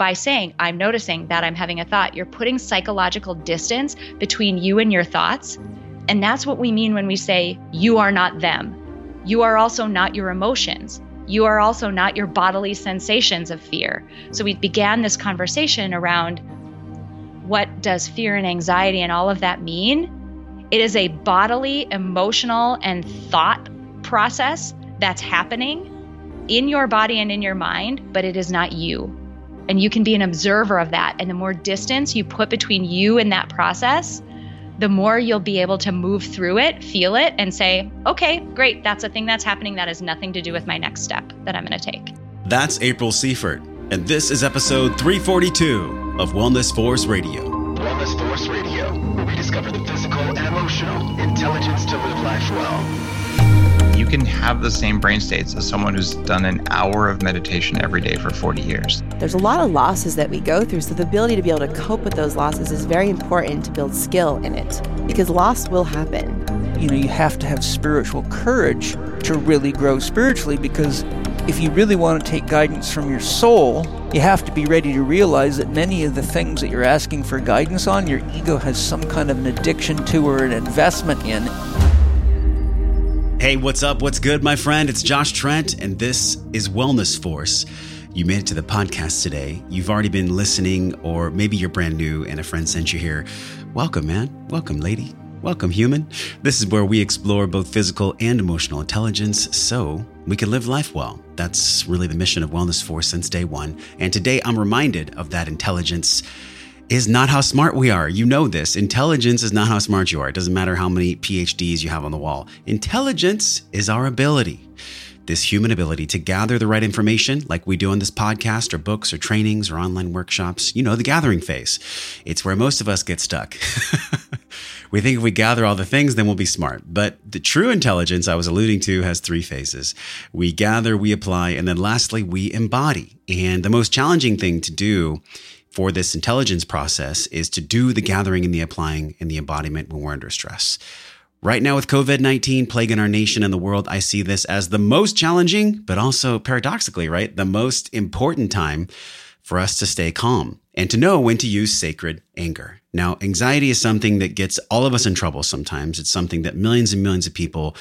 by saying, I'm noticing that I'm having a thought, you're putting psychological distance between you and your thoughts. And that's what we mean when we say, you are not them. You are also not your emotions. You are also not your bodily sensations of fear. So we began this conversation around what does fear and anxiety and all of that mean? It is a bodily, emotional, and thought process that's happening in your body and in your mind, but it is not you. And you can be an observer of that. And the more distance you put between you and that process, the more you'll be able to move through it, feel it, and say, okay, great, that's a thing that's happening. That has nothing to do with my next step that I'm going to take. That's April Seifert. And this is episode 342 of Wellness Force Radio. Wellness Force Radio, where we discover the physical and emotional intelligence to live life well. You can have the same brain states as someone who's done an hour of meditation every day for 40 years. There's a lot of losses that we go through, so the ability to be able to cope with those losses is very important to build skill in it because loss will happen. You know, you have to have spiritual courage to really grow spiritually because if you really want to take guidance from your soul, you have to be ready to realize that many of the things that you're asking for guidance on, your ego has some kind of an addiction to or an investment in. Hey, what's up? What's good, my friend? It's Josh Trent, and this is Wellness Force. You made it to the podcast today. You've already been listening, or maybe you're brand new and a friend sent you here. Welcome, man. Welcome, lady. Welcome, human. This is where we explore both physical and emotional intelligence so we can live life well. That's really the mission of Wellness Force since day one. And today I'm reminded of that intelligence is not how smart we are. You know this. Intelligence is not how smart you are. It doesn't matter how many PhDs you have on the wall. Intelligence is our ability. This human ability to gather the right information, like we do on this podcast, or books, or trainings, or online workshops. You know, the gathering phase. It's where most of us get stuck. we think if we gather all the things, then we'll be smart. But the true intelligence I was alluding to has three phases we gather, we apply, and then lastly, we embody. And the most challenging thing to do for this intelligence process is to do the gathering and the applying and the embodiment when we're under stress. Right now, with COVID 19 plaguing our nation and the world, I see this as the most challenging, but also paradoxically, right? The most important time for us to stay calm and to know when to use sacred anger. Now, anxiety is something that gets all of us in trouble sometimes. It's something that millions and millions of people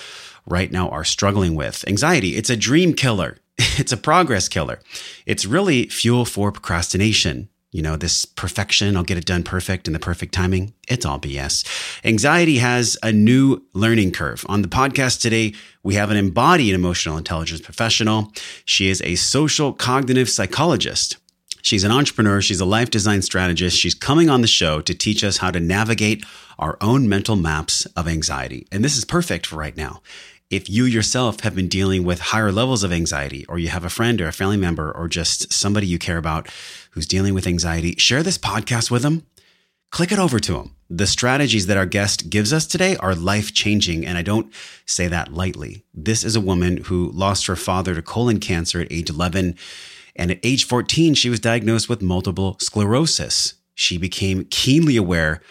right now are struggling with. Anxiety, it's a dream killer. It's a progress killer. It's really fuel for procrastination you know, this perfection, I'll get it done perfect in the perfect timing. It's all BS. Anxiety has a new learning curve. On the podcast today, we have an embodied emotional intelligence professional. She is a social cognitive psychologist. She's an entrepreneur. She's a life design strategist. She's coming on the show to teach us how to navigate our own mental maps of anxiety. And this is perfect for right now if you yourself have been dealing with higher levels of anxiety, or you have a friend or a family member, or just somebody you care about who's dealing with anxiety, share this podcast with them. Click it over to them. The strategies that our guest gives us today are life changing, and I don't say that lightly. This is a woman who lost her father to colon cancer at age 11, and at age 14, she was diagnosed with multiple sclerosis. She became keenly aware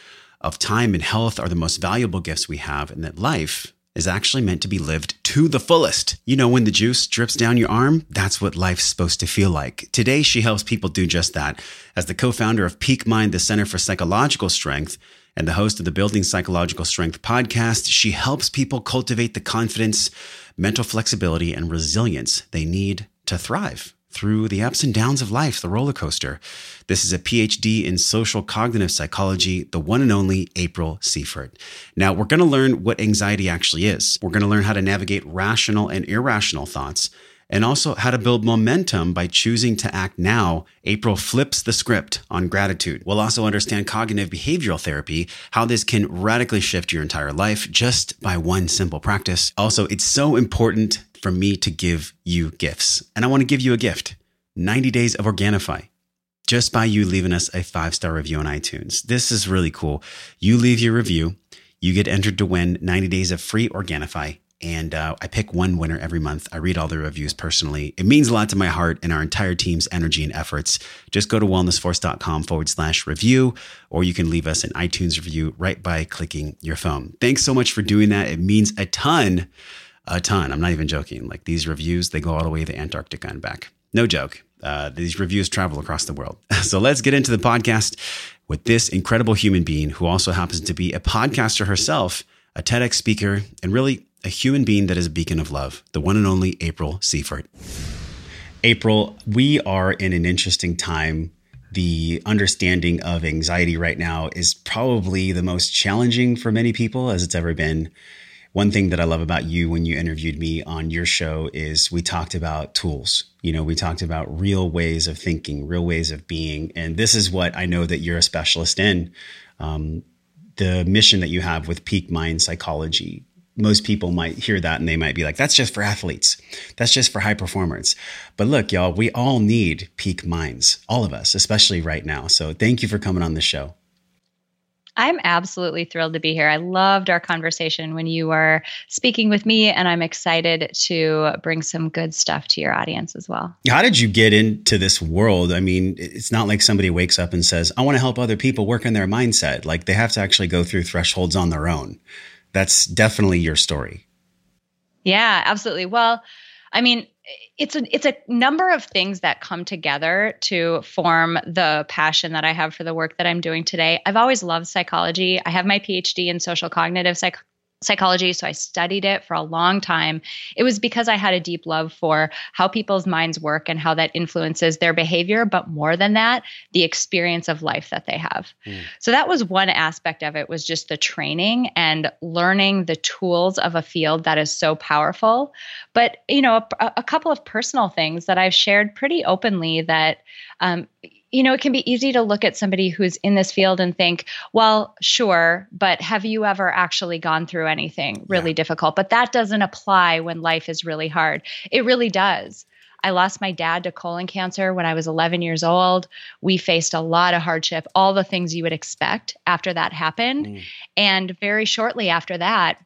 of time and health are the most valuable gifts we have, and that life is actually meant to be lived to the fullest. You know, when the juice drips down your arm, that's what life's supposed to feel like. Today, she helps people do just that. As the co founder of Peak Mind, the Center for Psychological Strength, and the host of the Building Psychological Strength podcast, she helps people cultivate the confidence, mental flexibility, and resilience they need to thrive through the ups and downs of life, the roller coaster. This is a PhD in social cognitive psychology, the one and only April Seifert. Now, we're going to learn what anxiety actually is. We're going to learn how to navigate rational and irrational thoughts and also how to build momentum by choosing to act now. April flips the script on gratitude. We'll also understand cognitive behavioral therapy, how this can radically shift your entire life just by one simple practice. Also, it's so important for me to give you gifts. And I want to give you a gift 90 days of Organifi just by you leaving us a five star review on iTunes. This is really cool. You leave your review, you get entered to win 90 days of free Organifi. And uh, I pick one winner every month. I read all the reviews personally. It means a lot to my heart and our entire team's energy and efforts. Just go to wellnessforce.com forward slash review, or you can leave us an iTunes review right by clicking your phone. Thanks so much for doing that. It means a ton a ton. I'm not even joking. Like these reviews, they go all the way to Antarctica and back. No joke. Uh, these reviews travel across the world. So let's get into the podcast with this incredible human being who also happens to be a podcaster herself, a TEDx speaker, and really a human being that is a beacon of love, the one and only April Seifert. April, we are in an interesting time. The understanding of anxiety right now is probably the most challenging for many people as it's ever been. One thing that I love about you when you interviewed me on your show is we talked about tools. You know, we talked about real ways of thinking, real ways of being. And this is what I know that you're a specialist in. Um, the mission that you have with peak mind psychology most people might hear that and they might be like, that's just for athletes. That's just for high performers. But look, y'all, we all need peak minds, all of us, especially right now. So thank you for coming on the show. I'm absolutely thrilled to be here. I loved our conversation when you were speaking with me, and I'm excited to bring some good stuff to your audience as well. How did you get into this world? I mean, it's not like somebody wakes up and says, I want to help other people work on their mindset. Like they have to actually go through thresholds on their own that's definitely your story. Yeah, absolutely. Well, I mean, it's a it's a number of things that come together to form the passion that I have for the work that I'm doing today. I've always loved psychology. I have my PhD in social cognitive psych- psychology, so I studied it for a long time. It was because I had a deep love for how people's minds work and how that influences their behavior, but more than that, the experience of life that they have. Mm. So that was one aspect of it was just the training and learning the tools of a field that is so powerful. But, you know, a, a couple of personal things that I've shared pretty openly that um, you know, it can be easy to look at somebody who's in this field and think, well, sure, but have you ever actually gone through anything really yeah. difficult? But that doesn't apply when life is really hard. It really does. I lost my dad to colon cancer when I was 11 years old. We faced a lot of hardship, all the things you would expect after that happened. Mm. And very shortly after that,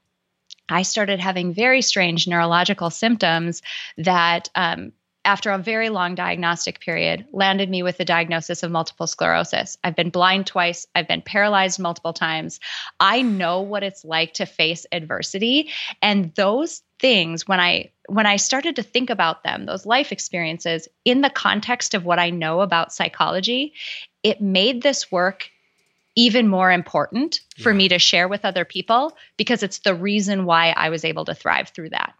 I started having very strange neurological symptoms that um, after a very long diagnostic period, landed me with the diagnosis of multiple sclerosis. I've been blind twice, I've been paralyzed multiple times. I know what it's like to face adversity and those things when I when I started to think about them, those life experiences in the context of what I know about psychology, it made this work even more important for yeah. me to share with other people because it's the reason why I was able to thrive through that.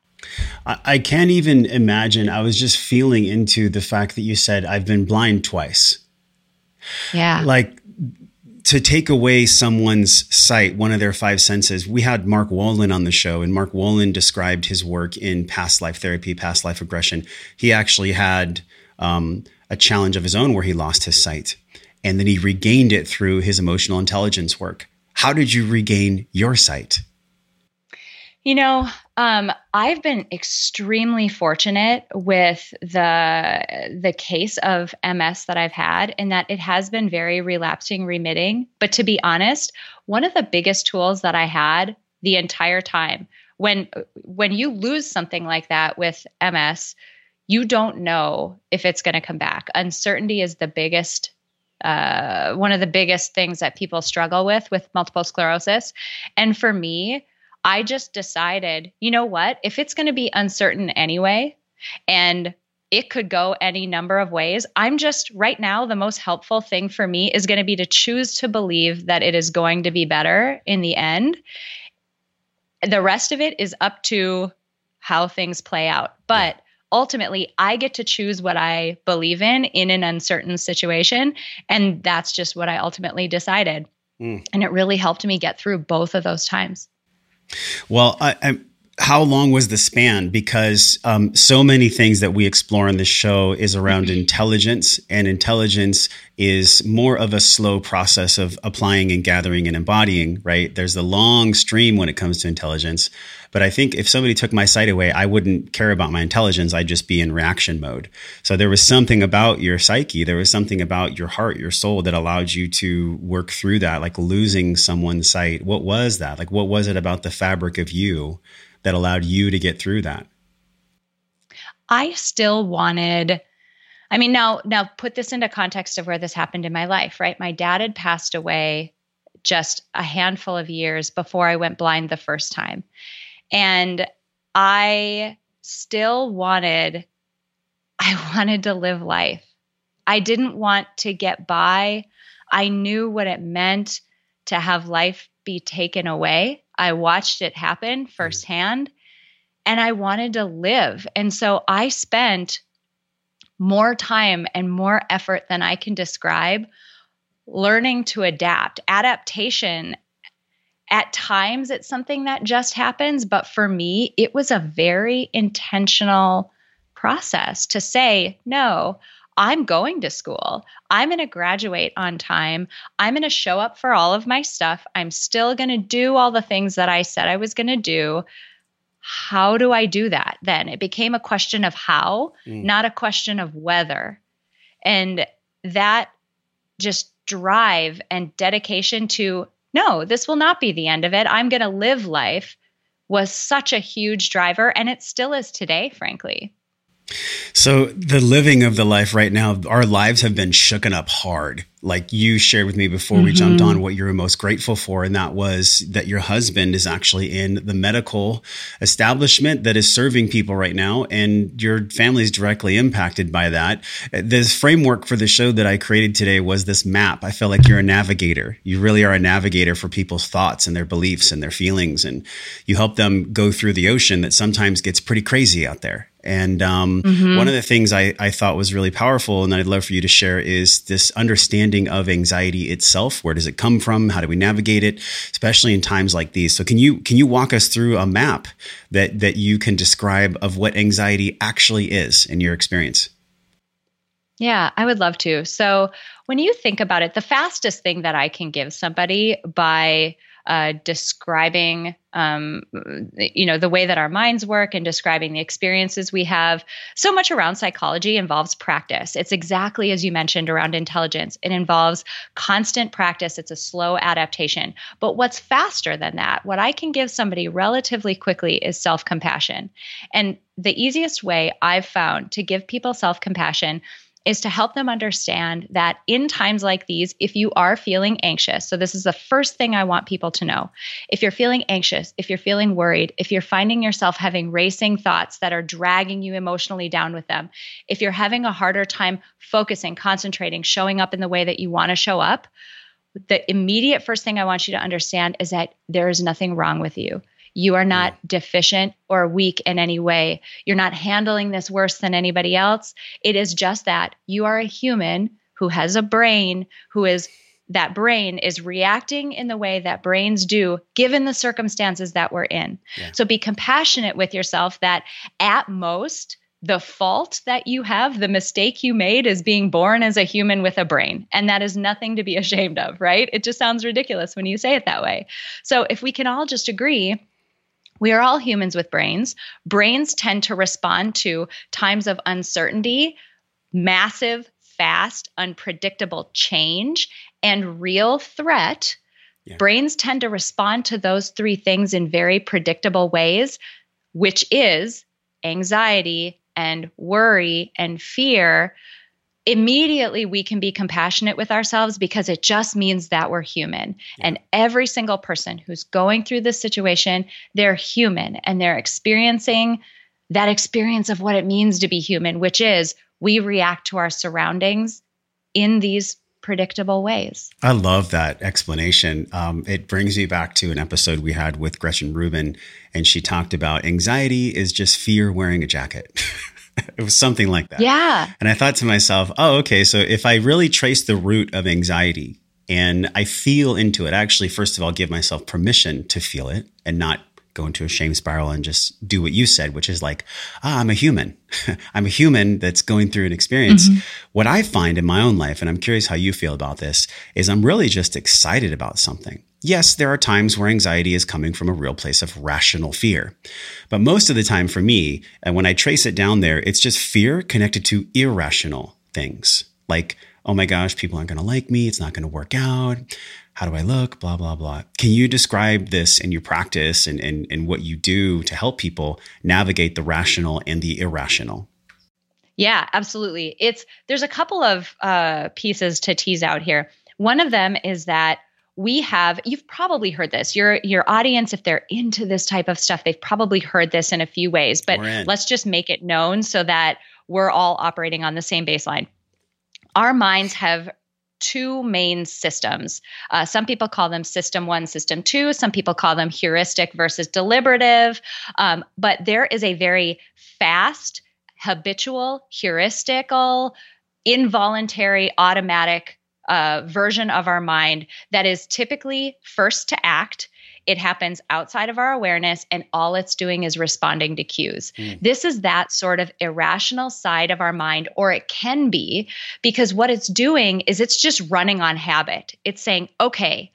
I, can't even imagine. I was just feeling into the fact that you said, I've been blind twice. Yeah. Like to take away someone's sight, one of their five senses. We had Mark Wolynn on the show, and Mark Wolynn described his work in past life therapy, past life aggression. He actually had um, a challenge of his own where he lost his sight, and then he regained it through his emotional intelligence work. How did you regain your sight? You know, um, I've been extremely fortunate with the the case of MS that I've had, in that it has been very relapsing, remitting. But to be honest, one of the biggest tools that I had the entire time when when you lose something like that with MS, you don't know if it's going to come back. Uncertainty is the biggest uh, one of the biggest things that people struggle with with multiple sclerosis. And for me, I just decided, you know what? If it's going to be uncertain anyway, and it could go any number of ways. I'm just right now, the most helpful thing for me is going to be to choose to believe that it is going to be better in the end. The rest of it is up to how things play out. But ultimately, I get to choose what I believe in in an uncertain situation. And that's just what I ultimately decided. Mm. And it really helped me get through both of those times. Well, I, I, how long was the span? Because um, so many things that we explore in this show is around mm-hmm. intelligence, and intelligence is more of a slow process of applying and gathering and embodying. Right? There's the long stream when it comes to intelligence. But I think if somebody took my sight away, I wouldn't care about my intelligence. I'd just be in reaction mode. So there was something about your psyche, there was something about your heart, your soul that allowed you to work through that, like losing someone's sight. What was that? Like, what was it about the fabric of you that allowed you to get through that? I still wanted. I mean, now now put this into context of where this happened in my life, right? My dad had passed away just a handful of years before I went blind the first time. And I still wanted I wanted to live life. I didn't want to get by. I knew what it meant to have life be taken away. I watched it happen mm-hmm. firsthand and I wanted to live. And so I spent more time and more effort than I can describe learning to adapt. Adaptation at times it's something that just happens, but for me, it was a very intentional process to say, no, I'm going to school. I'm going to graduate on time. I'm going to show up for all of my stuff. I'm still going to do all the things that I said I was going to do. How do I do that then? It became a question of how, mm. not a question of whether. And that just drive and dedication to no, this will not be the end of it. I'm going to live life was such a huge driver. And it still is today, frankly. So the living of the life right now, our lives have been shooken up hard. Like you shared with me before mm-hmm. we jumped on what you were most grateful for, and that was that your husband is actually in the medical establishment that is serving people right now, and your family is directly impacted by that. This framework for the show that I created today was this map. I feel like you're a navigator. You really are a navigator for people's thoughts and their beliefs and their feelings, and you help them go through the ocean that sometimes gets pretty crazy out there. And um, mm-hmm. one of the things I, I thought was really powerful and that I'd love for you to share is this understanding of anxiety itself. Where does it come from? How do we navigate it, especially in times like these? So can you can you walk us through a map that that you can describe of what anxiety actually is in your experience? Yeah, I would love to. So when you think about it, the fastest thing that I can give somebody by uh, describing um, you know the way that our minds work and describing the experiences we have. So much around psychology involves practice. It's exactly as you mentioned around intelligence. It involves constant practice. It's a slow adaptation. But what's faster than that what i can give somebody relatively quickly is self-compassion. And the easiest way i've found to give people self-compassion is to help them understand that in times like these, if you are feeling anxious, so this is the first thing I want people to know. If you're feeling anxious, if you're feeling worried, if you're finding yourself having racing thoughts that are dragging you emotionally down with them, if you're having a harder time focusing, concentrating, showing up in the way that you want to show up, the immediate first thing I want you to understand is that there is nothing wrong with you. You are not deficient or weak in any way. You're not handling this worse than anybody else. It is just that you are a human who has a brain, who is that brain is reacting in the way that brains do given the circumstances that we're in. Yeah. So be compassionate with yourself that at most, the fault that you have, the mistake you made is being born as a human with a brain. And that is nothing to be ashamed of, right? It just sounds ridiculous when you say it that way. So if we can all just agree we are all humans with brains. Brains tend to respond to times of uncertainty, massive, fast, unpredictable change, and real threat. Yeah. Brains tend to respond to those three things in very predictable ways, which is anxiety and worry and fear immediately we can be compassionate with ourselves because it just means that we're human. Yeah. And every single person who's going through this situation, they're human and they're experiencing that experience of what it means to be human, which is we react to our surroundings in these predictable ways. I love that explanation. Um, it brings me back to an episode we had with Gretchen Rubin, and she talked about anxiety is just fear wearing a jacket. it was something like that. Yeah. And I thought to myself, oh, okay. So if I really trace the root of anxiety and I feel into it, I actually, first of all, give myself permission to feel it and not go into a shame spiral and just do what you said, which is like, ah, I'm a human. I'm a human that's going through an experience. Mm-hmm. What I find in my own life, and I'm curious how you feel about this, is I'm really just excited about something. Yes, there are times where anxiety is coming from a real place of rational fear. But most of the time for me, and when I trace it down there, it's just fear connected to irrational things like, oh my gosh, people aren't going to like me. It's not going to work out. How do I look? Blah, blah, blah. Can you describe this in your practice and, and, and what you do to help people navigate the rational and the irrational? Yeah, absolutely. It's there's a couple of uh, pieces to tease out here. One of them is that we have you've probably heard this your your audience if they're into this type of stuff they've probably heard this in a few ways but let's just make it known so that we're all operating on the same baseline. Our minds have two main systems. Uh, some people call them system one, system two. Some people call them heuristic versus deliberative. Um, but there is a very fast, habitual, heuristical, involuntary, automatic uh, version of our mind that is typically first to act it happens outside of our awareness, and all it's doing is responding to cues. Mm. This is that sort of irrational side of our mind, or it can be, because what it's doing is it's just running on habit. It's saying, okay,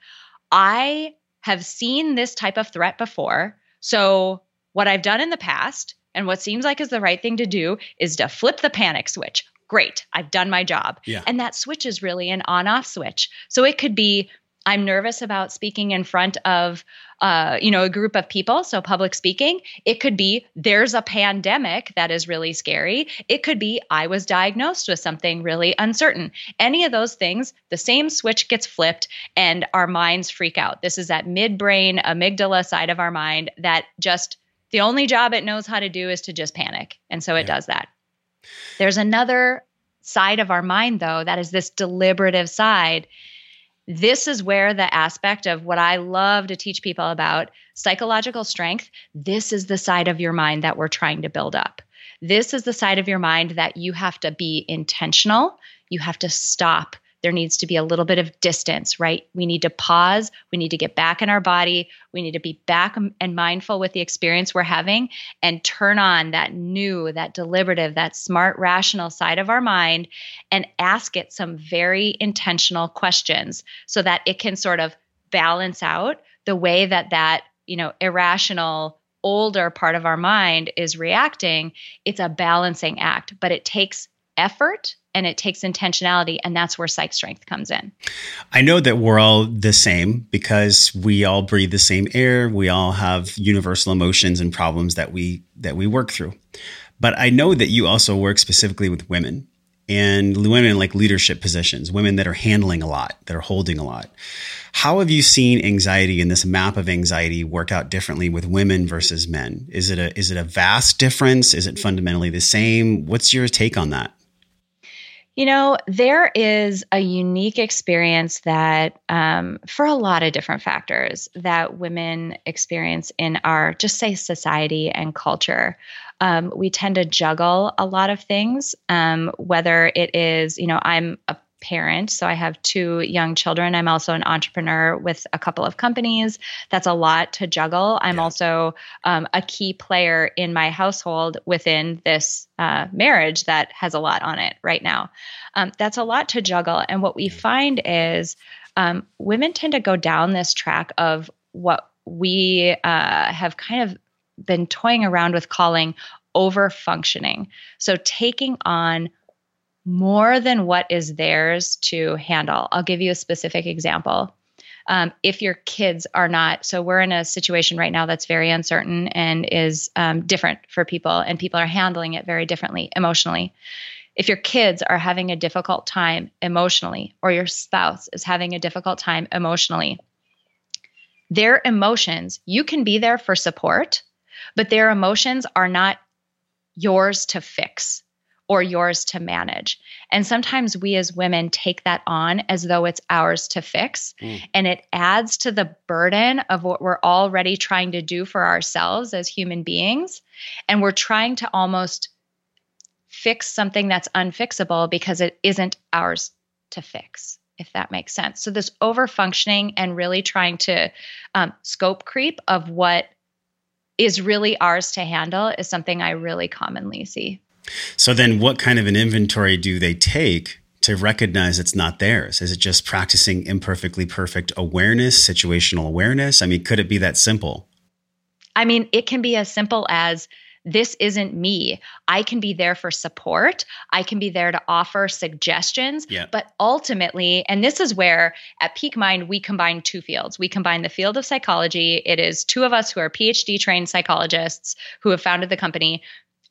I have seen this type of threat before. So, what I've done in the past and what seems like is the right thing to do is to flip the panic switch. Great, I've done my job. Yeah. And that switch is really an on off switch. So, it could be I'm nervous about speaking in front of, uh, you know, a group of people. So public speaking. It could be there's a pandemic that is really scary. It could be I was diagnosed with something really uncertain. Any of those things, the same switch gets flipped and our minds freak out. This is that midbrain amygdala side of our mind that just the only job it knows how to do is to just panic. And so it yeah. does that. There's another side of our mind, though, that is this deliberative side this is where the aspect of what I love to teach people about psychological strength, this is the side of your mind that we're trying to build up. This is the side of your mind that you have to be intentional. You have to stop there needs to be a little bit of distance, right? We need to pause. We need to get back in our body. We need to be back and mindful with the experience we're having and turn on that new, that deliberative, that smart, rational side of our mind and ask it some very intentional questions so that it can sort of balance out the way that that, you know, irrational older part of our mind is reacting, it's a balancing act, but it takes effort and it takes intentionality and that's where psych strength comes in. I know that we're all the same because we all breathe the same air. We all have universal emotions and problems that we that we work through. But i know that you also work specifically with women and women in like leadership positions women that are handling a lot that are holding a lot. How have you seen anxiety in this map of anxiety work out differently with women versus men? Is it a is it a vast difference? Is it fundamentally the same? What's your take on that you know, there is a unique experience that, um, for a lot of different factors, that women experience in our, just say, society and culture. Um, we tend to juggle a lot of things, um, whether it is, you know, I'm a parent. So I have two young children. I'm also an entrepreneur with a couple of companies. That's a lot to juggle. I'm yeah. also um, a key player in my household within this uh, marriage that has a lot on it right now. Um, that's a lot to juggle. And what we find is um, women tend to go down this track of what we uh, have kind of been toying around with calling over functioning. So taking on more than what is theirs to handle. I'll give you a specific example. Um, if your kids are not, so we're in a situation right now that's very uncertain and is um, different for people, and people are handling it very differently emotionally. If your kids are having a difficult time emotionally, or your spouse is having a difficult time emotionally, their emotions, you can be there for support, but their emotions are not yours to fix or yours to manage. And sometimes we as women take that on as though it's ours to fix. Mm. And it adds to the burden of what we're already trying to do for ourselves as human beings. And we're trying to almost fix something that's unfixable because it isn't ours to fix. If that makes sense. So, this over functioning and really trying to um, scope creep of what is really ours to handle is something I really commonly see. So then what kind of an inventory do they take to recognize it's not theirs? Is it just practicing imperfectly perfect awareness, situational awareness? I mean, could it be that simple? I mean, it can be as simple as this isn't me. I can be there for support. I can be there to offer suggestions. Yeah. But ultimately, and this is where at Peak Mind, we combine two fields. We combine the field of psychology. It is two of us who are PhD trained psychologists who have founded the company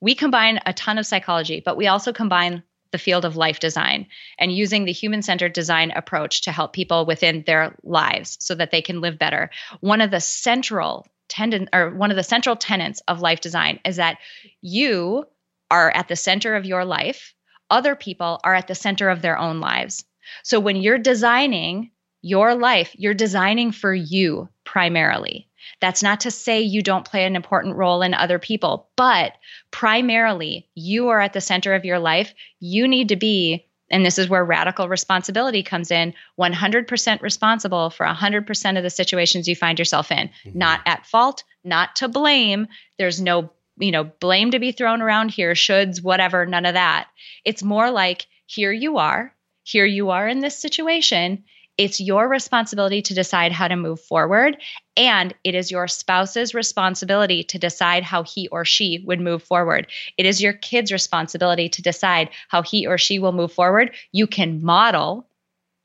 we combine a ton of psychology, but we also combine the field of life design and using the human centered design approach to help people within their lives so that they can live better. One of the central tendon or one of the central tenets of life design is that you are at the center of your life, other people are at the center of their own lives. So when you're designing your life, you're designing for you primarily. That's not to say you don't play an important role in other people, but primarily you are at the center of your life. You need to be, and this is where radical responsibility comes in 100% responsible for 100% of the situations you find yourself in, mm-hmm. not at fault, not to blame. There's no you know, blame to be thrown around here, shoulds, whatever, none of that. It's more like here you are, here you are in this situation. It's your responsibility to decide how to move forward. And it is your spouse's responsibility to decide how he or she would move forward. It is your kid's responsibility to decide how he or she will move forward. You can model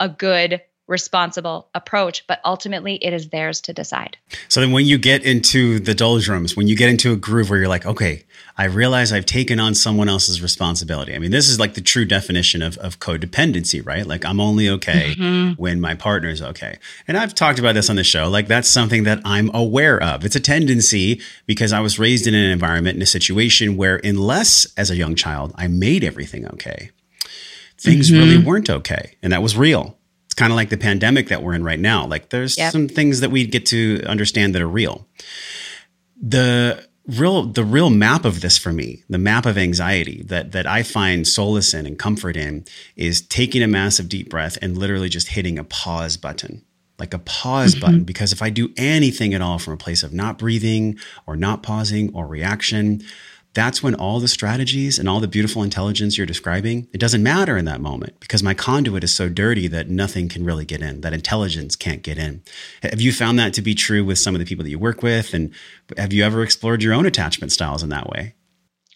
a good responsible approach, but ultimately it is theirs to decide. So then when you get into the doldrums, when you get into a groove where you're like, okay, I realize I've taken on someone else's responsibility. I mean, this is like the true definition of, of codependency, right? Like I'm only okay mm-hmm. when my partner's okay. And I've talked about this on the show. Like that's something that I'm aware of. It's a tendency because I was raised in an environment in a situation where unless as a young child I made everything okay, things mm-hmm. really weren't okay. And that was real it's kind of like the pandemic that we're in right now. Like there's yep. some things that we get to understand that are real. The real the real map of this for me, the map of anxiety that that I find solace in and comfort in is taking a massive deep breath and literally just hitting a pause button. Like a pause mm-hmm. button because if I do anything at all from a place of not breathing or not pausing or reaction, that's when all the strategies and all the beautiful intelligence you're describing, it doesn't matter in that moment because my conduit is so dirty that nothing can really get in, that intelligence can't get in. Have you found that to be true with some of the people that you work with? And have you ever explored your own attachment styles in that way?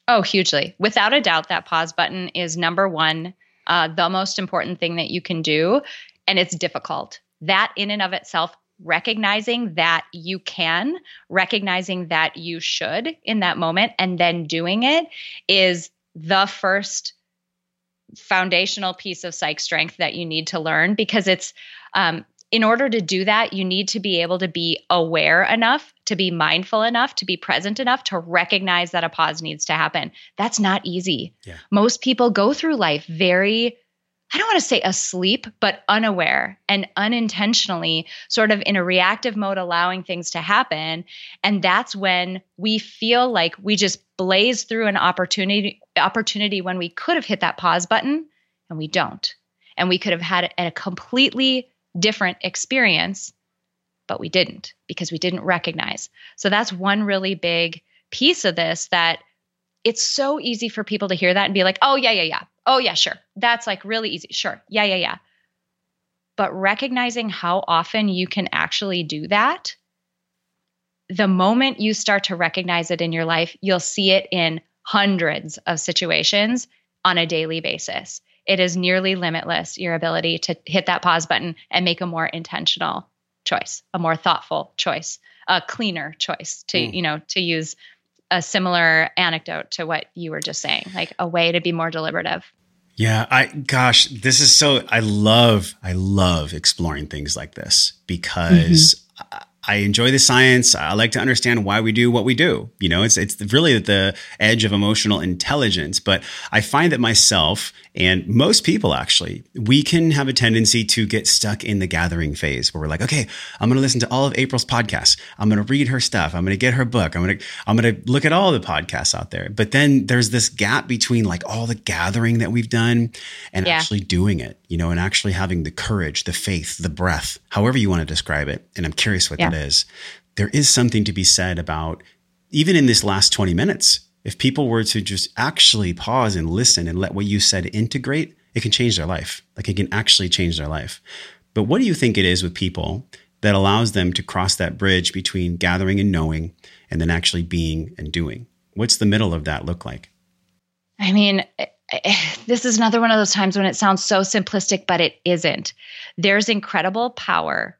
Oh, hugely. Without a doubt, that pause button is number one, uh, the most important thing that you can do. And it's difficult. That in and of itself recognizing that you can, recognizing that you should in that moment, and then doing it is the first foundational piece of psych strength that you need to learn because it's um, in order to do that, you need to be able to be aware enough, to be mindful enough, to be present enough to recognize that a pause needs to happen. That's not easy. Yeah. Most people go through life very I don't want to say asleep, but unaware and unintentionally, sort of in a reactive mode, allowing things to happen. And that's when we feel like we just blaze through an opportunity opportunity when we could have hit that pause button and we don't. And we could have had a completely different experience, but we didn't because we didn't recognize. So that's one really big piece of this that it's so easy for people to hear that and be like, oh, yeah, yeah, yeah. Oh, yeah, sure. That's like really easy. Sure. Yeah, yeah, yeah. But recognizing how often you can actually do that, the moment you start to recognize it in your life, you'll see it in hundreds of situations on a daily basis. It is nearly limitless, your ability to hit that pause button and make a more intentional choice, a more thoughtful choice, a cleaner choice to, mm. you know, to use a similar anecdote to what you were just saying, like a way to be more deliberative. Yeah, I gosh, this is so I love I love exploring things like this because mm-hmm. I enjoy the science. I like to understand why we do what we do. You know, it's it's really at the edge of emotional intelligence. But I find that myself and most people actually, we can have a tendency to get stuck in the gathering phase where we're like, okay, I'm going to listen to all of April's podcasts. I'm going to read her stuff. I'm going to get her book. I'm going to I'm going to look at all the podcasts out there. But then there's this gap between like all the gathering that we've done and yeah. actually doing it. You know, and actually having the courage, the faith, the breath, however you want to describe it. And I'm curious what yeah. that is. There is something to be said about even in this last 20 minutes if people were to just actually pause and listen and let what you said integrate, it can change their life. Like it can actually change their life. But what do you think it is with people that allows them to cross that bridge between gathering and knowing and then actually being and doing? What's the middle of that look like? I mean, eh, eh, this is another one of those times when it sounds so simplistic, but it isn't. There's incredible power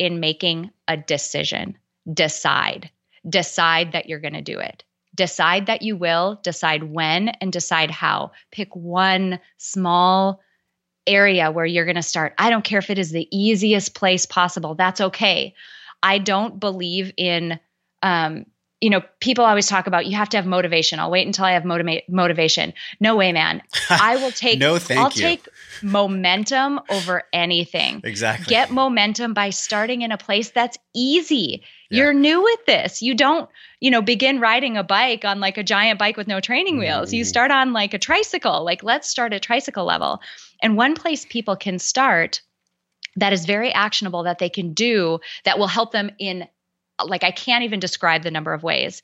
in making a decision. Decide. Decide that you're going to do it decide that you will, decide when, and decide how. Pick one small area where you're going to start. I don't care if it is the easiest place possible. That's okay. I don't believe in um, you know, people always talk about you have to have motivation. I'll wait until I have motiva- motivation. No way, man. I will take no, thank I'll you. take momentum over anything. Exactly. Get momentum by starting in a place that's easy. Yeah. You're new with this. You don't, you know, begin riding a bike on like a giant bike with no training wheels. You Mhm. start on like a tricycle. Like let's start at tricycle level. And one place people can start that is very actionable that they can do that will help them in like I can't even describe the number of ways.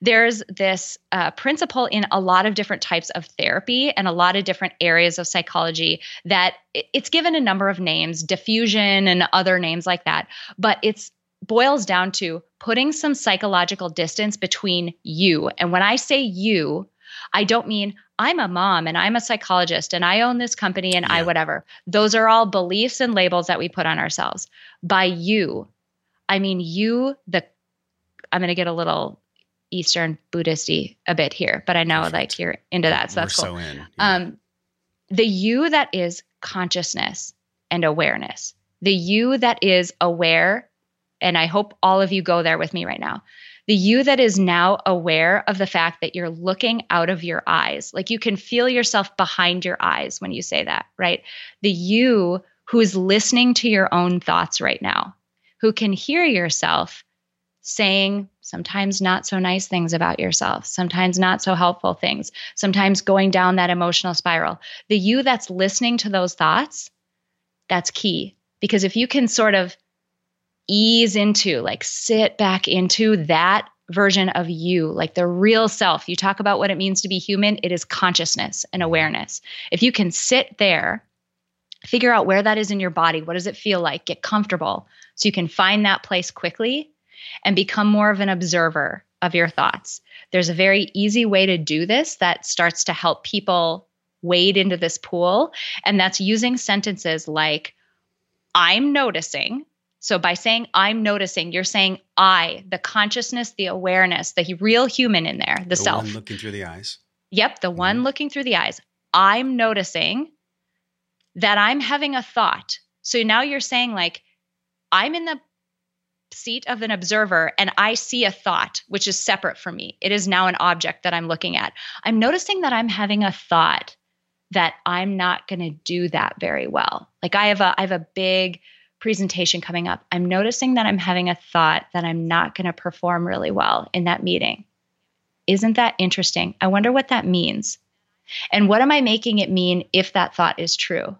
There's this uh, principle in a lot of different types of therapy and a lot of different areas of psychology that it's given a number of names, diffusion and other names like that, but it's boils down to putting some psychological distance between you. And when I say you, I don't mean I'm a mom and I'm a psychologist and I own this company and I whatever. Those are all beliefs and labels that we put on ourselves. By you, I mean you, the I'm gonna get a little Eastern Buddhisty a bit here, but I know Perfect. like you're into that, so We're that's cool. so in. Yeah. Um, the you that is consciousness and awareness, the you that is aware, and I hope all of you go there with me right now. The you that is now aware of the fact that you're looking out of your eyes, like you can feel yourself behind your eyes when you say that, right? The you who is listening to your own thoughts right now, who can hear yourself saying sometimes not so nice things about yourself, sometimes not so helpful things, sometimes going down that emotional spiral. The you that's listening to those thoughts, that's key. Because if you can sort of ease into, like sit back into that version of you, like the real self, you talk about what it means to be human, it is consciousness and mm-hmm. awareness. If you can sit there, figure out where that is in your body, what does it feel like, get comfortable so you can find that place quickly and become more of an observer of your thoughts. There's a very easy way to do this that starts to help people wade into this pool, and that's using sentences like, I'm noticing. So by saying I'm noticing, you're saying I, the consciousness, the awareness, the real human in there, the, the self. one looking through the eyes. Yep, the mm-hmm. one looking through the eyes. I'm noticing that I'm having a thought. So now you're saying, like, I'm in the seat of an observer and I see a thought, which is separate from me. It is now an object that I'm looking at. I'm noticing that I'm having a thought that I'm not going to do that very well. Like I have a I have a big presentation coming up. I'm noticing that I'm having a thought that I'm not going to perform really well in that meeting. Isn't that interesting? I wonder what that means. And what am I making it mean if that thought is true?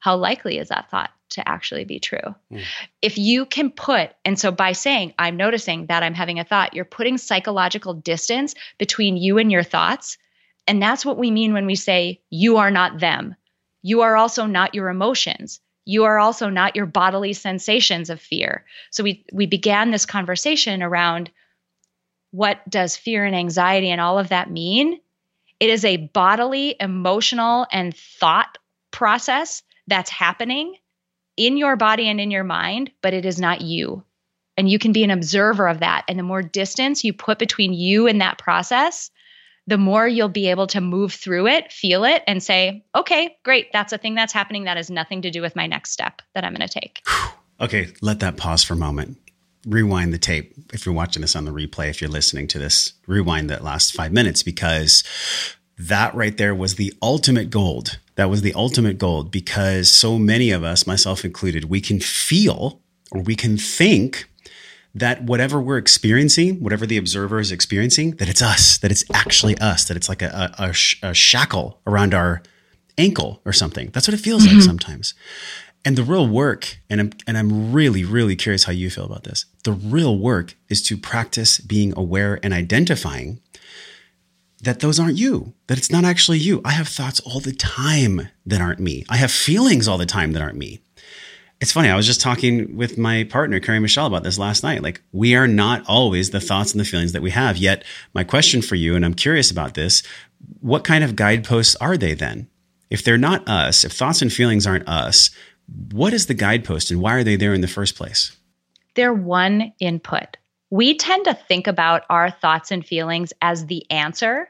How likely is that thought to actually be true? Mm. If you can put, and so by saying, I'm noticing that I'm having a thought, you're putting psychological distance between you and your thoughts. And that's what we mean when we say, you are not them. You are also not your emotions. You are also not your bodily sensations of fear. So we, we began this conversation around what does fear and anxiety and all of that mean? It is a bodily, emotional, and thought process that's happening in your body and in your mind, but it is not you. And you can be an observer of that. And the more distance you put between you and that process, the more you'll be able to move through it, feel it, and say, okay, great, that's a thing that's happening. That has nothing to do with my next step that I'm going to take. Okay, let that pause for a moment. Rewind the tape. If you're watching this on the replay, if you're listening to this, rewind that last five minutes because that right there was the ultimate gold. That was the ultimate goal because so many of us, myself included, we can feel or we can think that whatever we're experiencing, whatever the observer is experiencing, that it's us, that it's actually us, that it's like a, a, a, sh- a shackle around our ankle or something. That's what it feels like mm-hmm. sometimes. And the real work, and I'm and I'm really, really curious how you feel about this. The real work is to practice being aware and identifying that those aren't you, that it's not actually you. I have thoughts all the time that aren't me. I have feelings all the time that aren't me. It's funny. I was just talking with my partner, Carrie Michelle, about this last night. Like, we are not always the thoughts and the feelings that we have. Yet, my question for you, and I'm curious about this what kind of guideposts are they then? If they're not us, if thoughts and feelings aren't us, what is the guidepost and why are they there in the first place? They're one input. We tend to think about our thoughts and feelings as the answer.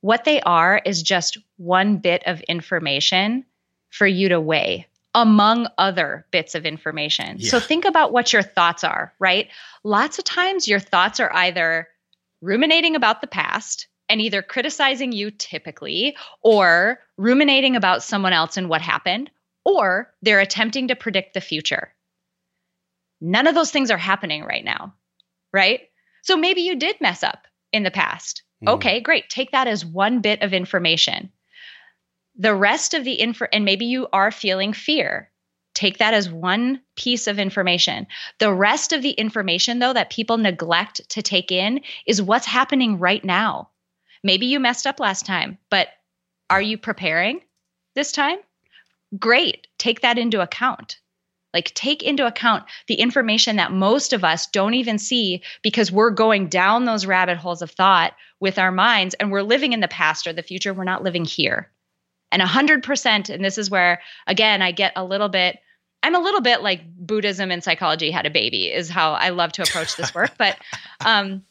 What they are is just one bit of information for you to weigh among other bits of information. So think about what your thoughts are, right? Lots of times your thoughts are either ruminating about the past and either criticizing you typically or ruminating about someone else and what happened, or they're attempting to predict the future. None of those things are happening right now, right? So maybe you did mess up in the past. Mm. Okay, great. Take that as one bit of information. The rest of the info, and maybe you are feeling fear. Take that as one piece of information. The rest of the information, though, that people neglect to take in is what's happening right now. Maybe you messed up last time, but are you preparing this time? Great. Take that into account. Like, take into account the information that most of us don't even see because we're going down those rabbit holes of thought with our minds and we're living in the past or the future. We're not living here. And 100%, and this is where, again, I get a little bit, I'm a little bit like Buddhism and psychology had a baby, is how I love to approach this work. But um,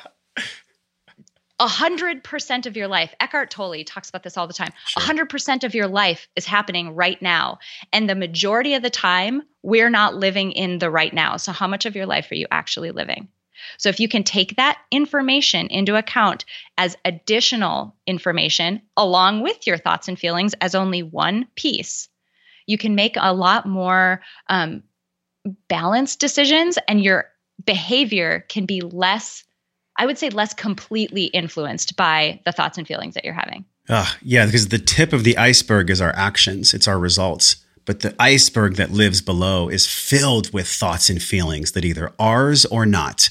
100% of your life, Eckhart Tolle talks about this all the time. Sure. 100% of your life is happening right now. And the majority of the time, we're not living in the right now. So, how much of your life are you actually living? So, if you can take that information into account as additional information along with your thoughts and feelings as only one piece, you can make a lot more um, balanced decisions and your behavior can be less I would say less completely influenced by the thoughts and feelings that you're having. Uh, yeah, because the tip of the iceberg is our actions, it's our results. But the iceberg that lives below is filled with thoughts and feelings that either ours or not.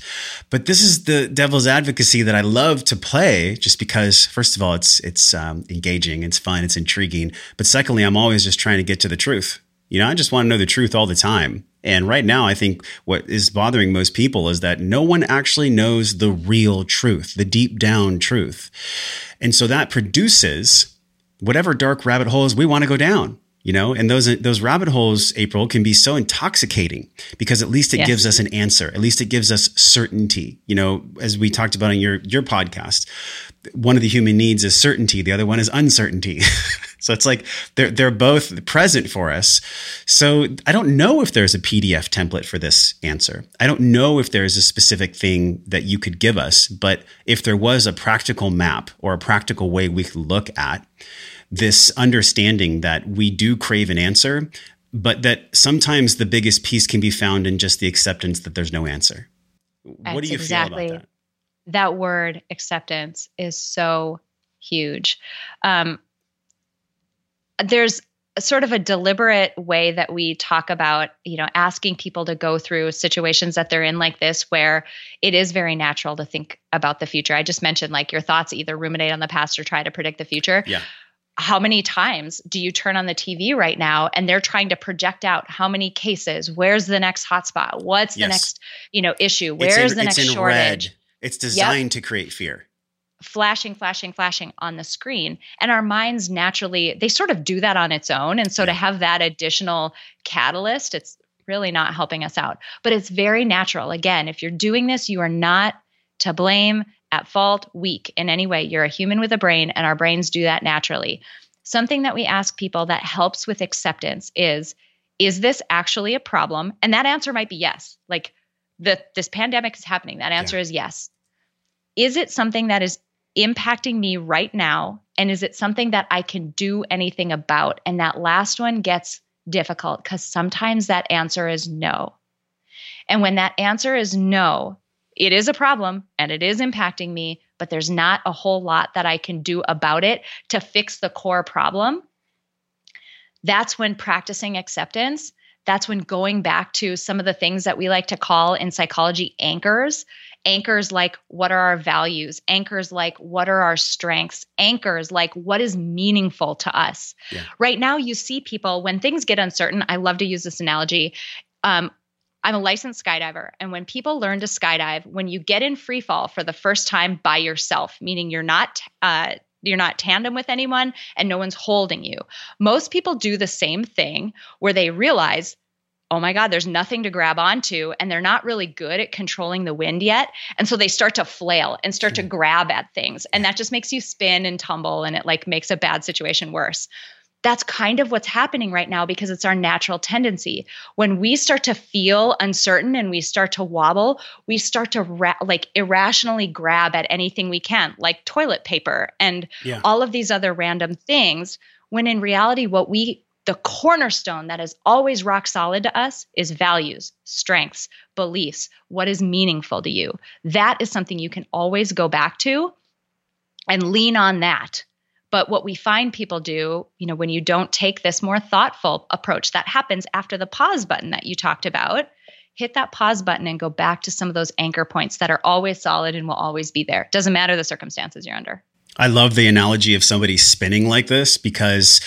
But this is the devil's advocacy that I love to play, just because, first of all, it's it's um, engaging, it's fun, it's intriguing. But secondly, I'm always just trying to get to the truth. You know, I just want to know the truth all the time. And right now, I think what is bothering most people is that no one actually knows the real truth, the deep down truth. And so that produces whatever dark rabbit holes we want to go down you know? And those those rabbit holes april can be so intoxicating because at least it yes. gives us an answer. At least it gives us certainty. You know as we talked about in your your podcast one of the human needs is certainty. The other one is uncertainty so it's like they're they're both present for us so i don't know if there's a pdf template for this answer i don't know if there's a specific thing that you could give us but if there was a practical map or a practical way we could look at this understanding that we do crave an answer, but that sometimes the biggest piece can be found in just the acceptance that there's no answer. That's what do you exactly, feel about that? That word acceptance is so huge. Um, there's sort of a deliberate way that we talk about, you know, asking people to go through situations that they're in like this, where it is very natural to think about the future. I just mentioned like your thoughts either ruminate on the past or try to predict the future. Yeah how many times do you turn on the TV right now and they're trying to project out how many cases? Where's the next hotspot? What's yes. the next, you know, issue? Where's in, the next shortage? Red. It's designed yep. to create fear. Flashing, flashing, flashing on the screen. And our minds naturally, they sort of do that on its own. And so to have that additional catalyst, it's really not helping us out. But it's very natural. Again, if you're doing this, you are not to blame at fault, weak in any way. You're a human with a brain, and our brains do that naturally. Something that we ask people that helps with acceptance is Is this actually a problem? And that answer might be yes. Like, the, this pandemic is happening. That answer yeah. is yes. Is it something that is impacting me right now? And is it something that I can do anything about? And that last one gets difficult because sometimes that answer is no. And when that answer is no, it is a problem and it is impacting me, but there's not a whole lot that I can do about it to fix the core problem. That's when practicing acceptance, that's when going back to some of the things that we like to call in psychology anchors. Anchors like what are our values? Anchors like what are our strengths? Anchors like what is meaningful to us? Yeah. Right now, you see people when things get uncertain. I love to use this analogy. Um, I'm a licensed skydiver. And when people learn to skydive, when you get in free fall for the first time by yourself, meaning you're not, uh, you're not tandem with anyone and no one's holding you. Most people do the same thing where they realize, oh my God, there's nothing to grab onto, and they're not really good at controlling the wind yet. And so they start to flail and start to hmm. grab at things. And that just makes you spin and tumble and it like makes a bad situation worse. that's kind of what's happening right now because it's our natural tendency. When we start to feel uncertain and we start to wobble, we start to ra- like irrationally grab at anything we can, like toilet paper and Yeah. all of these other random things. When in reality, what we the cornerstone that is always rock solid to us is values, strengths, beliefs, what is meaningful to you. That is something you can always go back to and lean on that. But what we find people do, you know, when you don't take this more thoughtful approach that happens after the pause button that you talked about, hit that pause button and go back to some of those anchor points that are always solid and will always be there. Doesn't matter the circumstances you're under. I love the analogy of somebody spinning like this because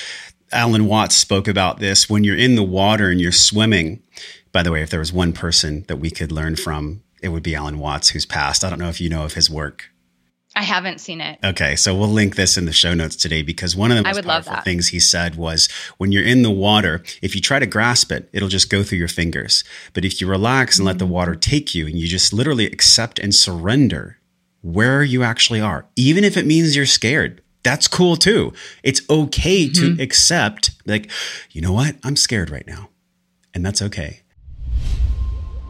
Alan Watts spoke about this when you're in the water and you're swimming. By the way, if there was one person that we could learn from, it would be Alan Watts, who's passed. I don't know if you know of his work. I haven't seen it. Okay, so we'll link this in the show notes today because one of the I most powerful things he said was when you're in the water, if you try to grasp it, it'll just go through your fingers. But if you relax and let the mm. water take you and you just literally accept and surrender where you actually are, even if it means you're scared, that's cool too. It's okay Mm-hmm. to accept, like, you know what? I'm scared right now. And that's okay.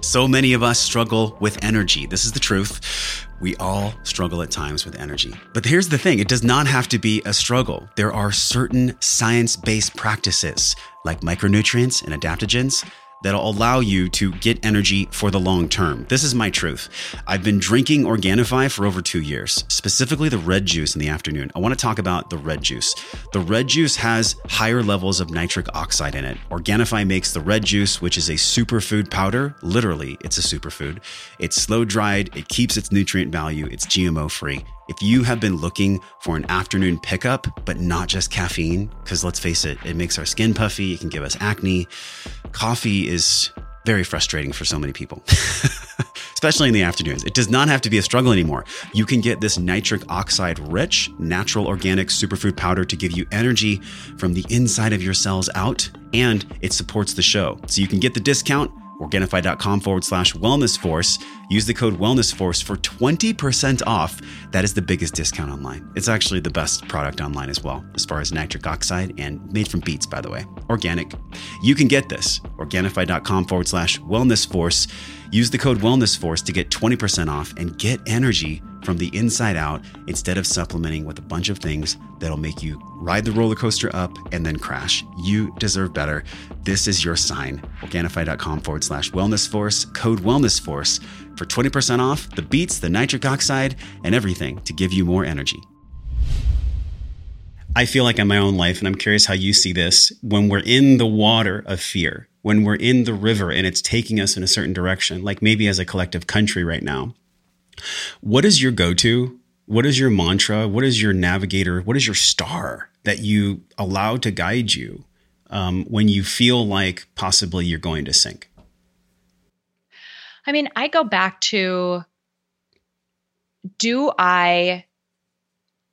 So many of us struggle with energy. This is the truth. We all struggle at times with energy. But here's the thing it does not have to be a struggle. There are certain science based practices like micronutrients and adaptogens that'll allow you to get energy for the long term. This is my truth. I've been drinking Organifi for over two years, specifically the red juice in the afternoon. I want to talk about the red juice. The red juice has higher levels of nitric oxide in it. Organifi makes the red juice, which is a superfood powder. Literally, it's a superfood. It's slow dried, it keeps its nutrient value, it's GMO free. If you have been looking for an afternoon pickup, but not just caffeine, because let's face it, it makes our skin puffy, it can give us acne. Coffee is very frustrating for so many people, especially in the afternoons. It does not have to be a struggle anymore. You can get this nitric oxide rich, natural organic superfood powder to give you energy from the inside of your cells out, and it supports the show. So you can get the discount. Organifi.com forward slash wellness force. Use the code wellness force for 20% off. That is the biggest discount online. It's actually the best product online as well, as far as nitric oxide and made from beets, by the way. Organic. You can get this. Organifi.com forward slash wellness force. Use the code wellness force to get 20% off and get energy from the inside out instead of supplementing with a bunch of things that'll make you ride the roller coaster up and then crash. You deserve better. This is your sign. Organifi.com forward slash wellness force, code wellness force for 20% off the beets, the nitric oxide, and everything to give you more energy. I feel like in my own life, and I'm curious how you see this, when we're in the water of fear, when we're in the river and it's taking us in a certain direction, like maybe as a collective country right now, what is your go to? What is your mantra? What is your navigator? What is your star that you allow to guide you um, when you feel like possibly you're going to sink? I mean, I go back to do I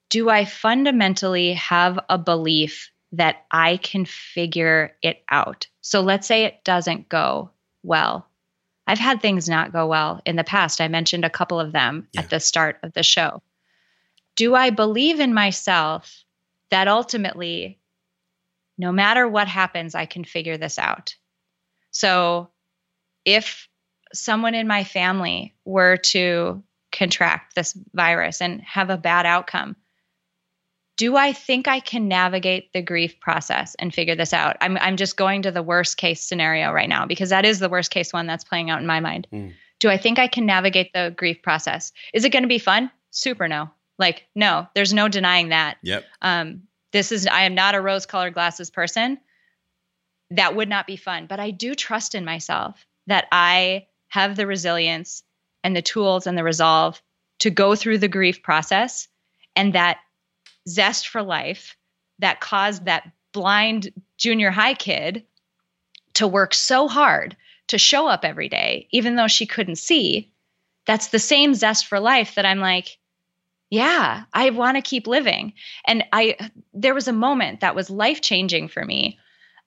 do I fundamentally have a belief that I can figure it out? So let's say it doesn't go well. I've had things not go well in the past. I mentioned a couple of them Yeah. at the start of the show. Do I believe in myself that ultimately, no matter what happens, I can figure this out? So if someone in my family were to contract this virus and have a bad outcome, do I think I can navigate the grief process and figure this out? I'm, I'm just going to the worst case scenario right now because that is the worst case one that's playing out in my mind. Mm. Do I think I can navigate the grief process? Is it going to be fun? Super no. Like, no, there's no denying that. Yep. Um, this is, I am not a rose colored glasses person. That would not be fun. But I do trust in myself that I have the resilience and the tools and the resolve to go through the grief process and that zest for life that caused that blind junior high kid to work so hard to show up every day, even though she couldn't see. That's the same zest for life that I'm like, yeah, I want to keep living. And I there was a moment that was life changing for me.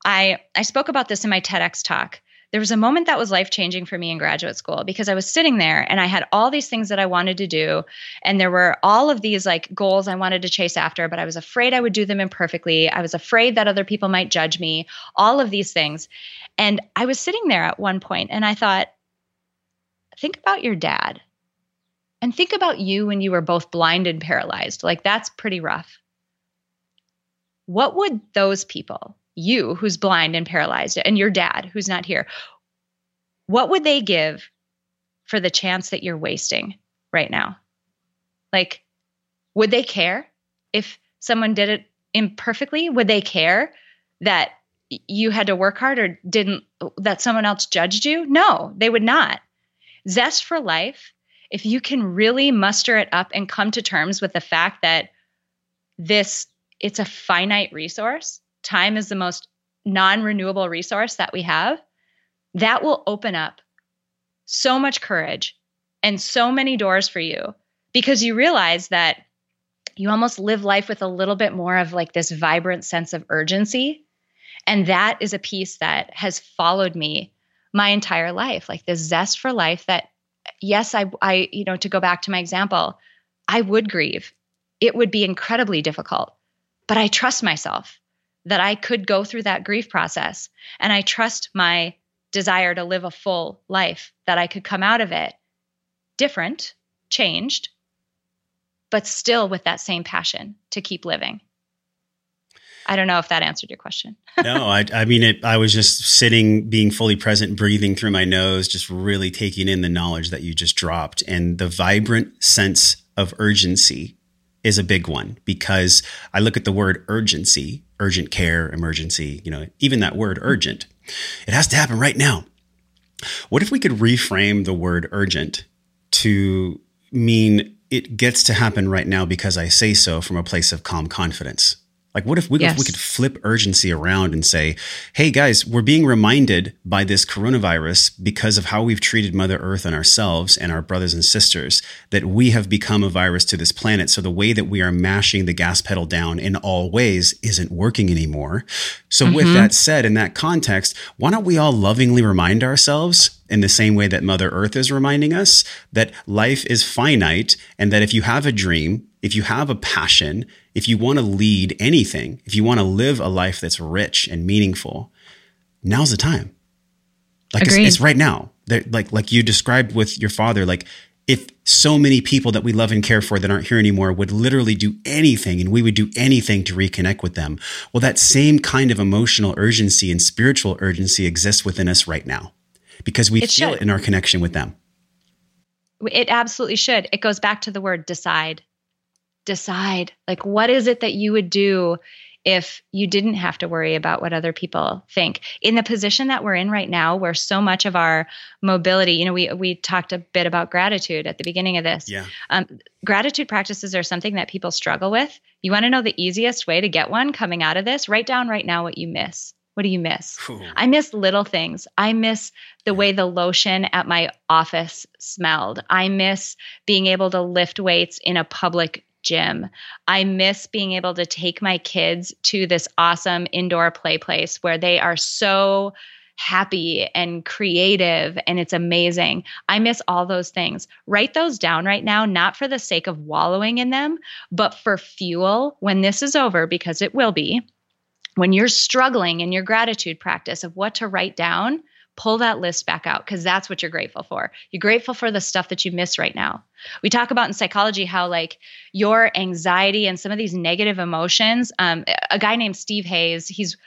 I I spoke about this in my TEDx talk there was a moment that was life changing for me in graduate school because I was sitting there and I had all these things that I wanted to do. And there were all of these like goals I wanted to chase after, but I was afraid I would do them imperfectly. I was afraid that other people might judge me, all of these things. And I was sitting there at one point and I thought, think about your dad and think about you when you were both blind and paralyzed. Like, that's pretty rough. What would those people, you who's blind and paralyzed, and your dad who's not here, what would they give for the chance that you're wasting right now? Like, would they care if someone did it imperfectly? Would they care that you had to work hard or didn't, that someone else judged you? No, they would not. Zest for life, if you can really muster it up and come to terms with the fact that this it's a finite resource, time is the most non-renewable resource that we have, that will open up so much courage and so many doors for you because you realize that you almost live life with a little bit more of like this vibrant sense of urgency. And that is a piece that has followed me my entire life, like this zest for life that yes, I I you know, to go back to my example, I would grieve. It would be incredibly difficult. But I trust myself that I could go through that grief process and I trust my desire to live a full life that I could come out of it different, changed, but still with that same passion to keep living. I don't know if that answered your question. no, I, I mean, it, I was just sitting, being fully present, breathing through my nose, just really taking in the knowledge that you just dropped and the vibrant sense of urgency is a big one because I look at the word urgency, urgent care, emergency, you know, even that word urgent. It has to happen right now. What if we could reframe the word urgent to mean it gets to happen right now because I say so from a place of calm confidence? Like, what if we, yes. we could flip urgency around and say, hey, guys, we're being reminded by this coronavirus because of how we've treated Mother Earth and ourselves and our brothers and sisters that we have become a virus to this planet. So the way that we are mashing the gas pedal down in all ways isn't working anymore. So, mm-hmm. with that said, in that context, why don't we all lovingly remind ourselves in the same way that Mother Earth is reminding us that life is finite and that if you have a dream, if you have a passion, if you want to lead anything, if you want to live a life that's rich and meaningful, now's the time. Like it's, it's, right now. They're, like like you described with your father, like if so many people that we love and care for that aren't here anymore would literally do anything and we would do anything to reconnect with them. Well, that same kind of emotional urgency and spiritual urgency exists within us right now because we it feel should. it in our connection with them. It absolutely should. It goes back to the word decide. Decide. Like what is it that you would do if you didn't have to worry about what other people think? In the position that we're in right now where so much of our mobility you know we we talked a bit about gratitude at the beginning of this. Yeah. Um, gratitude practices are something that people struggle with. You want to know the easiest way to get one coming out of this? Write down right now what you miss what do you miss? Ooh. I miss little things. I miss the way the lotion at my office smelled. I miss being able to lift weights in a public gym. I miss being able to take my kids to this awesome indoor play place where they are so happy and creative and it's amazing. I miss all those things. Write those down right now, not for the sake of wallowing in them, but for fuel when this is over, because it will be. When you're struggling in your gratitude practice of what to write down, pull that list back out because that's what you're grateful for. You're grateful for the stuff that you miss right now. We talk about in psychology how, like, your anxiety and some of these negative emotions. Um, a guy named Steve Hayes, he's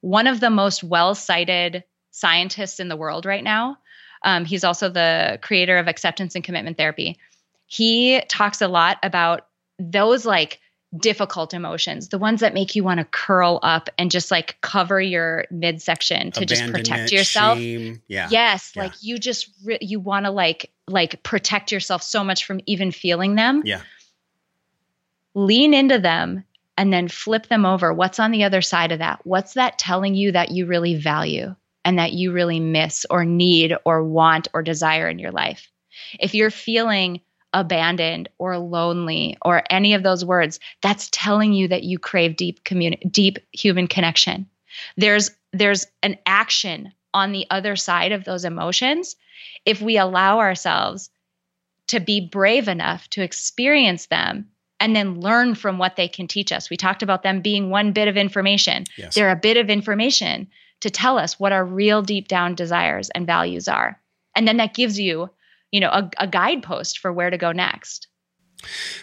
one of the most well cited scientists in the world right now. Um, he's also the creator of acceptance and commitment therapy. He talks a lot about those like difficult emotions, the ones that make you want to curl up and just like cover your midsection to just protect yourself. Shame. Yeah. Yes, yeah. like you just re- you want to like like protect yourself so much from even feeling them. Yeah. Lean into them and then flip them over. What's on the other side of that? What's that telling you that you really value and that you really miss or need or want or desire in your life? If you're feeling abandoned or lonely or any of those words, that's telling you that you crave deep community, deep human connection. There's there's an action on the other side of those emotions if we allow ourselves to be brave enough to experience them and then learn from what they can teach us. We talked about them being one bit of information. Yes. They're a bit of information to tell us what our real deep down desires and values are. And then that gives you, you know, a, a guidepost for where to go next.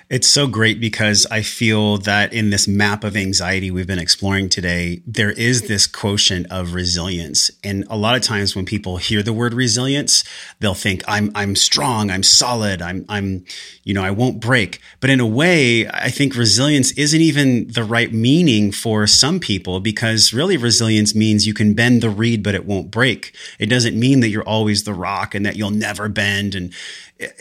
It's so great because I feel that in this map of anxiety we've been exploring today, there is this quotient of resilience. And a lot of times when people hear the word resilience, they'll think I'm I'm strong, I'm solid, I'm I'm you know, I won't break. But in a way, I think resilience isn't even the right meaning for some people because really resilience means you can bend the reed but it won't break. It doesn't mean that you're always the rock and that you'll never bend and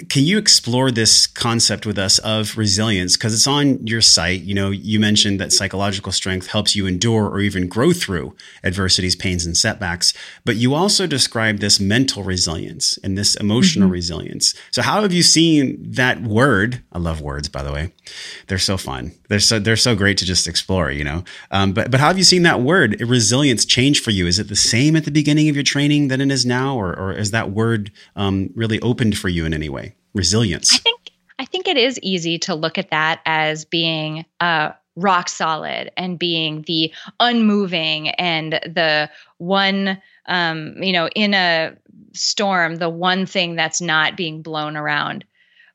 can you explore this concept with us of resilience? Because it's on your site. You know, you mentioned that psychological strength helps you endure or even grow through adversities, pains, and setbacks. But you also describe this mental resilience and this emotional mm-hmm. resilience. So, how have you seen that word? I love words, by the way. They're so fun. They're so they're so great to just explore. You know, um, but but how have you seen that word resilience change for you? Is it the same at the beginning of your training than it is now, or or is that word um, really opened for you in any way? Resilience. I think I think it is easy to look at that as being uh, rock solid and being the unmoving and the one, um, you know, in a storm, the one thing that's not being blown around.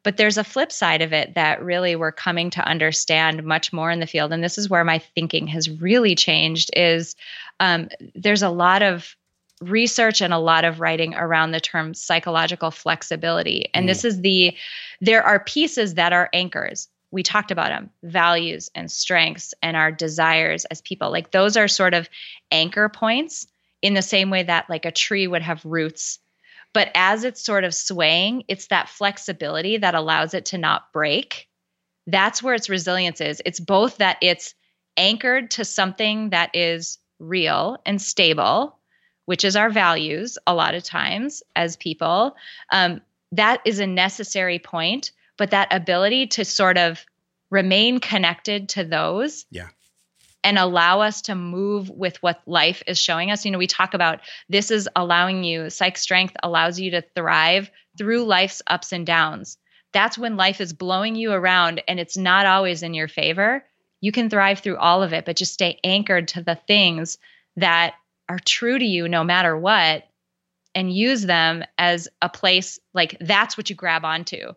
But there's a flip side of it that really we're coming to understand much more in the field. And this is where my thinking has really changed is um, there's a lot of research and a lot of writing around the term psychological flexibility. And mm. this is the, there are pieces that are anchors. We talked about them values and strengths and our desires as people. Like those are sort of anchor points in the same way that like a tree would have roots. But as it's sort of swaying, it's that flexibility that allows it to not break. That's where its resilience is. It's both that it's anchored to something that is real and stable which is our values a lot of times as people, um, that is a necessary point. But that ability to sort of remain connected to those. Yeah. And allow us to move with what life is showing us. You know, we talk about this is allowing you, psych strength allows you to thrive through life's ups and downs. That's when life is blowing you around and it's not always in your favor. You can thrive through all of it, but just stay anchored to the things that are true to you no matter what and use them as a place like that's what you grab onto.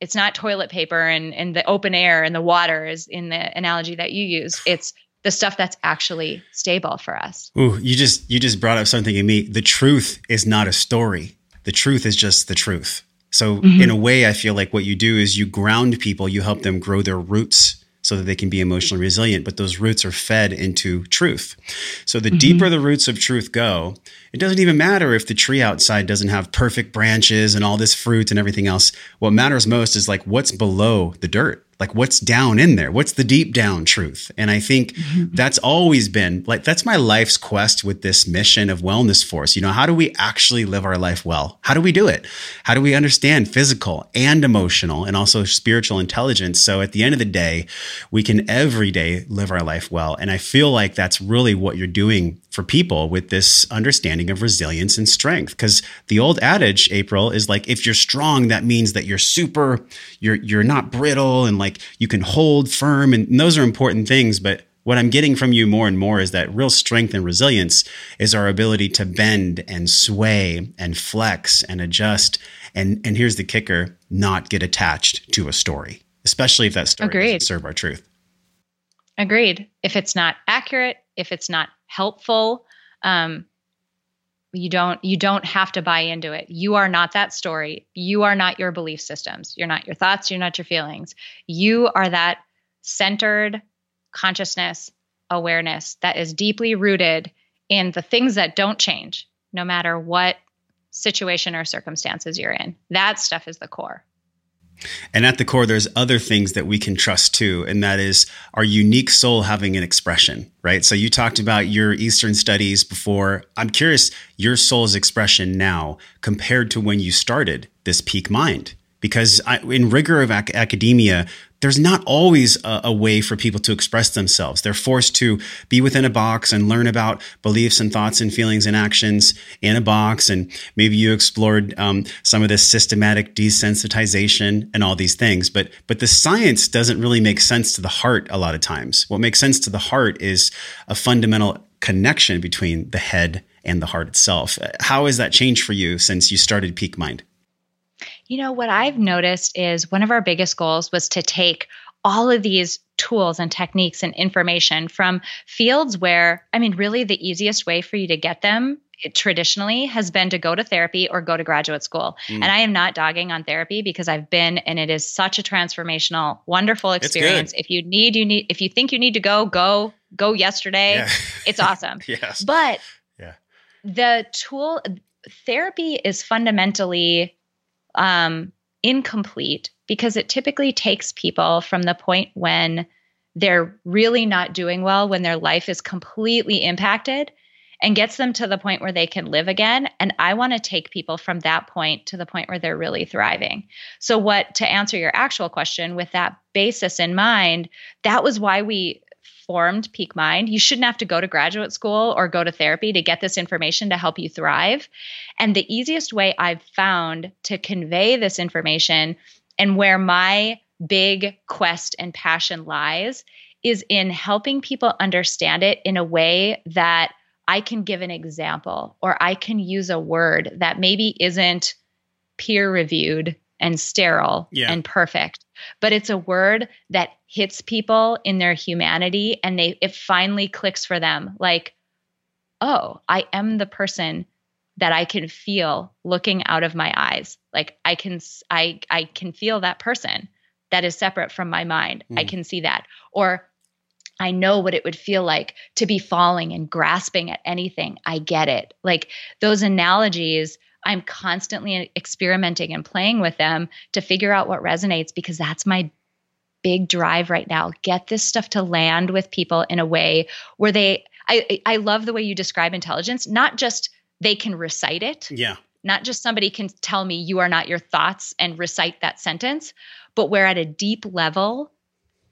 It's not toilet paper and, and the open air and the water is in the analogy that you use. It's the stuff that's actually stable for us. Ooh, you just you just brought up something in me. The truth is not a story. The truth is just the truth. So mm-hmm. in a way i feel like what you do is you ground people. You help them grow their roots so that they can be emotionally resilient. But those roots are fed into truth. So the mm-hmm. deeper the roots of truth go, it doesn't even matter if the tree outside doesn't have perfect branches and all this fruit and everything else. What matters most is like what's below the dirt like what's down in there? What's the deep down truth? And i think mm-hmm. that's always been like that's my life's quest with this mission of wellness force. You know how do we actually live our life well? How do we do it? How do we understand physical and emotional and also spiritual intelligence so at the end of the day we can every day live our life well? And i feel like that's really what you're doing for people with this understanding of resilience and strength because the old adage april is like if you're strong that means that you're super you're you're not brittle and like you can hold firm and, and those are important things but what i'm getting from you more and more is that real strength and resilience is our ability to bend and sway and flex and adjust and and here's the kicker not get attached to a story especially if that story Agreed. doesn't serve our truth Agreed. If it's not accurate, if it's not helpful, um, you don't you don't have to buy into it. You are not that story. You are not your belief systems. You're not your thoughts. You're not your feelings. You are that centered consciousness, awareness that is deeply rooted in the things that don't change, no matter what situation or circumstances you're in. That stuff is the core. And at the core, there's other things that we can trust too, and that is our unique soul having an expression, right? So you talked about your Eastern studies before. I'm curious your soul's expression now compared to when you started this peak mind because I, in rigor of ac- academia, there's not always a, a, way for people to express themselves. They're forced to be within a box and learn about beliefs and thoughts and feelings and actions in a box. And maybe you explored um, some of this systematic desensitization and all these things. But but the science doesn't really make sense to the heart a lot of times. What makes sense to the heart is a fundamental connection between the head and the heart itself. How has that changed for you since you started Peak Mind? You know, what I've noticed is one of our biggest goals was to take all of these tools and techniques and information from fields where, I mean, really the easiest way for you to get them traditionally has been to go to therapy or go to graduate school. Mm. And I am not dogging on therapy because I've been and it is such a transformational, wonderful experience. If you need you need if you think you need to go, go go yesterday. Yeah. It's awesome. yes. But yeah. the tool therapy is fundamentally um, incomplete because it typically takes people from the point when they're really not doing well, when their life is completely impacted, and gets them to the point where they can live again. And I want to take people from that point to the point where they're really thriving. So, what to answer your actual question with that basis in mind, that was why we formed Peak Mind. You shouldn't have to go to graduate school or go to therapy to get this information to help you thrive. And the easiest way I've found to convey this information and where my big quest and passion lies is in helping people understand it in a way that I can give an example or I can use a word that maybe isn't peer reviewed and sterile yeah. and perfect but it's a word that hits people in their humanity and they it finally clicks for them like oh i am the person that i can feel looking out of my eyes like i can i i can feel that person that is separate from my mind mm. i can see that or I know what it would feel like to be falling and grasping at anything. I get it. Like those analogies I'm constantly experimenting and playing with them to figure out what resonates because that's my big drive right now. Get this stuff to land with people in a way where they I I love the way you describe intelligence, not just they can recite it. Yeah. Not just somebody can tell me you are not your thoughts and recite that sentence, but where at a deep level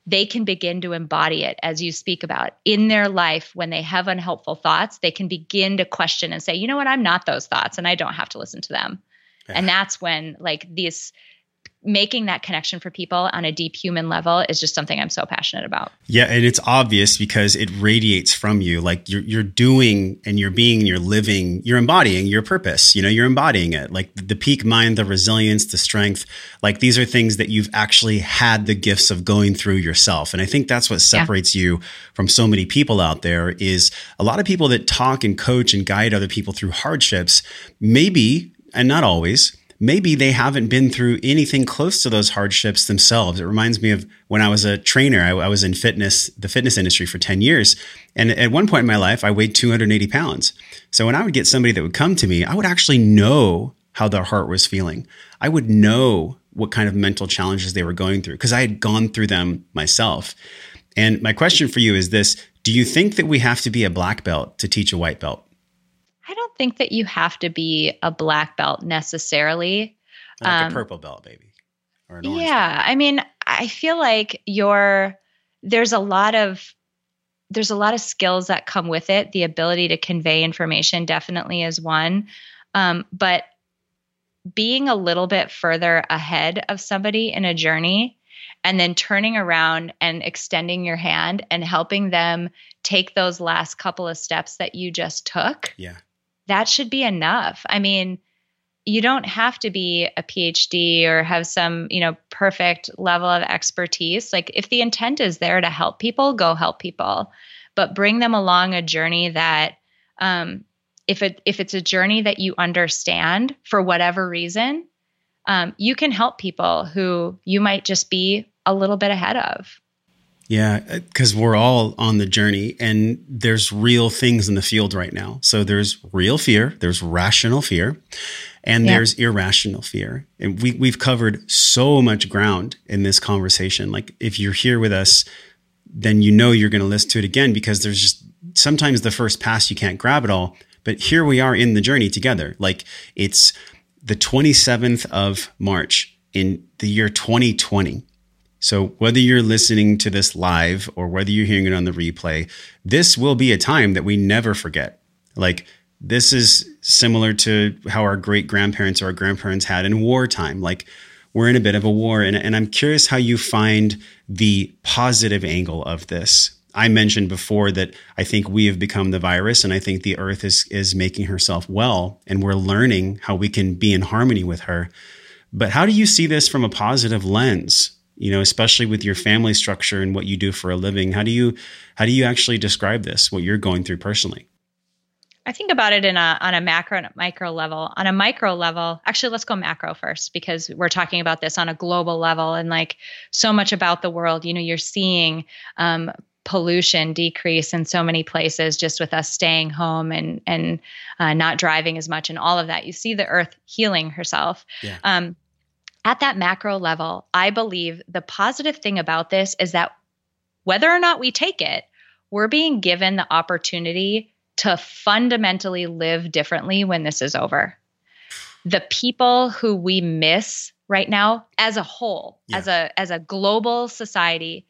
they can begin to embody it as you speak about in their life when they have unhelpful thoughts they can begin to question and say you know what i'm not those thoughts and i don't have to listen to them yeah. and that's when like these making that connection for people on a deep human level is just something I'm so passionate about. Yeah, and it's obvious because it radiates from you. Like you're you're doing and you're being and you're living, you're embodying your purpose. You know, you're embodying it. Like the peak mind, the resilience, the strength. Like these are things that you've actually had the gifts of going through yourself. And I think that's what separates yeah. you from so many people out there is a lot of people that talk and coach and guide other people through hardships, maybe and not always maybe they haven't been through anything close to those hardships themselves. It reminds me of when I was a trainer. I, I, was in fitness, the fitness industry for 10 years. And at one point in my life, I weighed 280 pounds. So when I would get somebody that would come to me, I would actually know how their heart was feeling. I would know what kind of mental challenges they were going through because I had gone through them myself. And my question for you is this Do you think that we have to be a black belt to teach a white belt? Don't think that you have to be a black belt necessarily. Like um, a purple belt, maybe. Or an yeah, belt. I mean, I feel like you're there's a lot of there's a lot of skills that come with it. The ability to convey information definitely is one, um, but being a little bit further ahead of somebody in a journey and then turning around and extending your hand and helping them take those last couple of steps that you just took. Yeah that should be enough. I mean, you don't have to be a PhD or have some, you know, perfect level of expertise. Like if the intent is there to help people, go help people, but bring them along a journey that um, if it if it's a journey that you understand for whatever reason, um, you can help people who you might just be a little bit ahead of. Yeah, uh, because we're all on the journey and there's real things in the field right now. So there's real fear, there's rational fear, and yeah. there's irrational fear. And we, we've covered so much ground in this conversation. Like if you're here with us, then you know you're going to listen to it again because there's just sometimes the first pass you can't grab it all. But here we are in the journey together. Like it's the 27th of March in the year 2020. So, whether you're listening to this live or whether you're hearing it on the replay, this will be a time that we never forget. Like, this is similar to how our great grandparents or our grandparents had in wartime. Like, we're in a bit of a war. And, and I'm curious how you find the positive angle of this. I mentioned before that I think we have become the virus and I think the earth is is making herself well and we're learning how we can be in harmony with her. But how do you see this from a positive lens? You know, especially with your family structure and what you do for a living. How do you how do you actually describe this, what you're going through personally? I think about it in a on a macro and a micro level. On a micro level, actually let's go macro first because we're talking about this on a global level and like so much about the world. You know, you're seeing um, pollution decrease in so many places just with us staying home and and uh, not driving as much and all of that you see the earth healing herself yeah. um, at that macro level i believe the positive thing about this is that whether or not we take it we're being given the opportunity to fundamentally live differently when this is over the people who we miss right now as a whole yeah. as a as a global society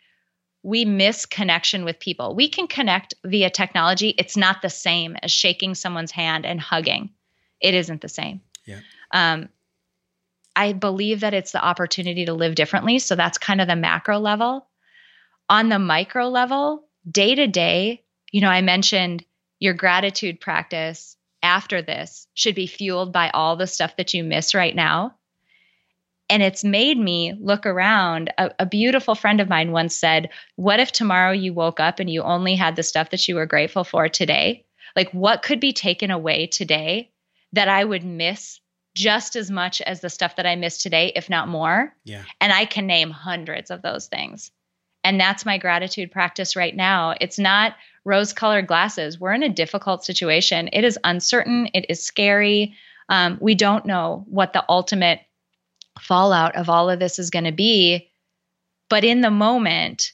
we miss connection with people. We can connect via technology. It's not the same as shaking someone's hand and hugging. It isn't the same. Yeah. Um, I believe that it's the opportunity to live differently. So that's kind of the macro level. On the micro level, day to day, you know, I mentioned your gratitude practice after this should be fueled by all the stuff that you miss right now. And it's made me look around. A, a, beautiful friend of mine once said, What if tomorrow you woke up and you only had the stuff that you were grateful for today? Like, what could be taken away today that I would miss just as much as the stuff that I missed today, if not more? Yeah. And I can name hundreds of those things. And that's my gratitude practice right now. It's not rose colored glasses. We're in a difficult situation. It is uncertain, it is scary. Um, we don't know what the ultimate fallout of all of this is going to be. But in the moment,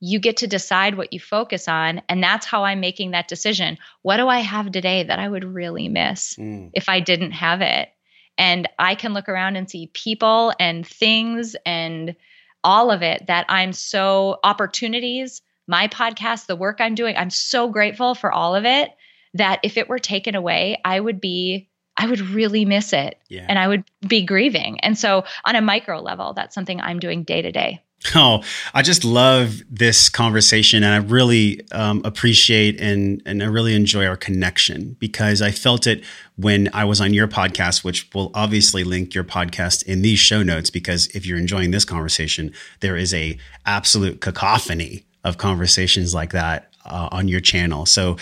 you get to decide what you focus on. And that's how I'm making that decision. What do I have today that I would really miss mm. if I didn't have it? And I can look around and see people and things and all of it that I'm so opportunities, my podcast, the work I'm doing, I'm so grateful for all of it that if it were taken away, I would be I would really miss it yeah. and I would be grieving. And so, on a micro level, that's something I'm doing day to day. Oh, I just love this conversation and I really um, appreciate and, and I really enjoy our connection because I felt it when I was on your podcast, which will obviously link your podcast in these show notes because if you're enjoying this conversation, there is a absolute cacophony of conversations like that uh, on your channel. So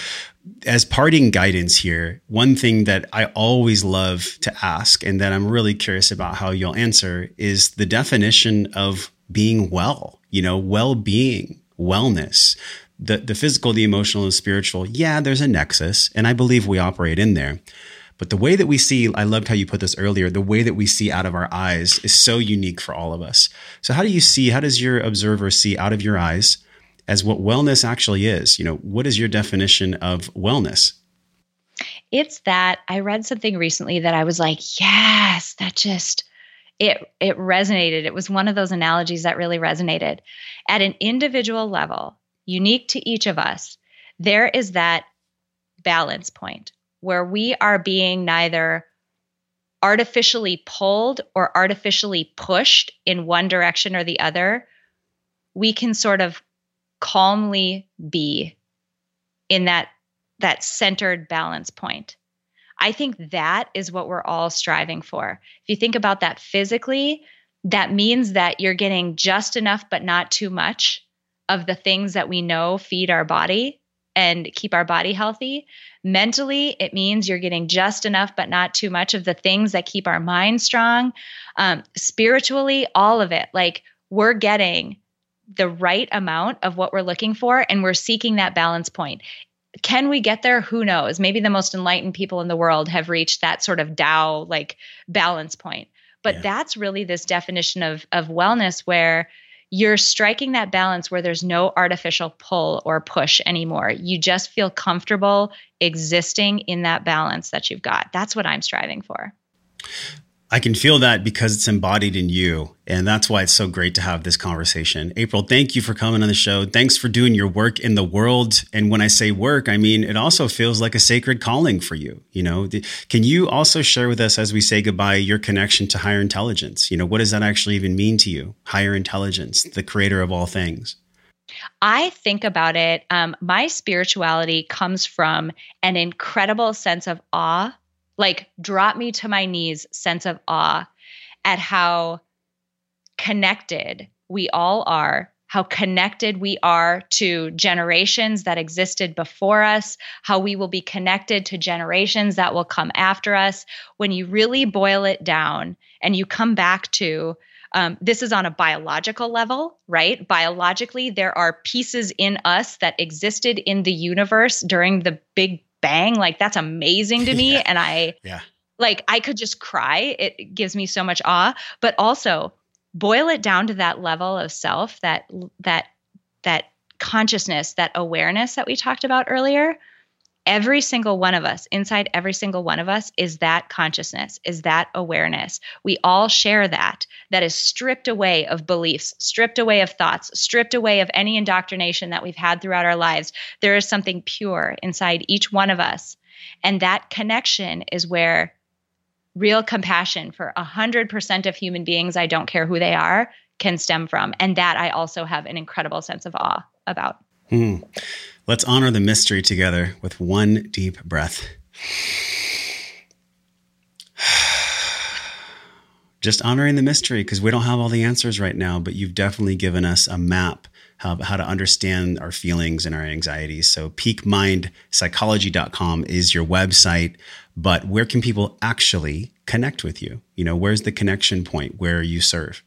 as parting guidance here, one thing that I always love to ask and that I'm really curious about how you'll answer is the definition of being well, you know, well-being, wellness, the the physical, the emotional and spiritual. Yeah, there's a nexus and I believe we operate in there. But the way that we see, I loved how you put this earlier, the way that we see out of our eyes is so unique for all of us. So how do you see, how does your observer see out of your eyes? as what wellness actually is. You know, what is your definition of wellness? It's that I read something recently that I was like, yes, that just it it resonated. It was one of those analogies that really resonated. At an individual level, unique to each of us, there is that balance point where we are being neither artificially pulled or artificially pushed in one direction or the other. We can sort of calmly be in that that centered balance point. I think that is what we're all striving for. If you think about that physically, that means that you're getting just enough but not too much of the things that we know feed our body and keep our body healthy. Mentally, it means you're getting just enough but not too much of the things that keep our mind strong. Um, spiritually, all of it. Like we're getting the right amount of what we're looking for and we're seeking that balance point. Can we get there? Who knows? Maybe the most enlightened people in the world have reached that sort of Tao like balance point. But yeah. that's really this definition of of wellness where you're striking that balance where there's no artificial pull or push anymore. You just feel comfortable existing in that balance that you've got. That's what I'm striving for. I can feel that because it's embodied in you. And that's why it's so great to have this conversation. April, thank you for coming on the show. Thanks for doing your work in the world. And when I say work, I mean, it also feels like a sacred calling for you. You know, can you also share with us as we say goodbye your connection to higher intelligence? You know, what does that actually even mean to you? Higher intelligence, the creator of all things. I think about it. Um, my spirituality comes from an incredible sense of awe like drop me to my knees sense of awe at how connected we all are how connected we are to generations that existed before us, how we will be connected to generations that will come after us. When you really boil it down and you come back to um, this is on a biological level, right? Biologically, there are pieces in us that existed in the universe during the big bang like that's amazing to me. Yeah. and i yeah. like i could just cry. It gives me so much awe. But also boil it down to that level of self that that that consciousness that awareness that we talked about earlier every single one of us, inside every single one of us, is that consciousness, is that awareness. We all share that, that is stripped away of beliefs, stripped away of thoughts, stripped away of any indoctrination that we've had throughout our lives. There is something pure inside each one of us. And that connection is where real compassion for 100% of human beings, I don't care who they are, can stem from. And that I also have an incredible sense of awe about. Hmm. Let's honor the mystery together with one deep breath. Just honoring the mystery because we don't have all the answers right now, but you've definitely given us a map how, how to understand our feelings and our anxieties. So, peakmindpsychology.com is your website, but where can people actually connect with you? You know, where's the connection point where you serve?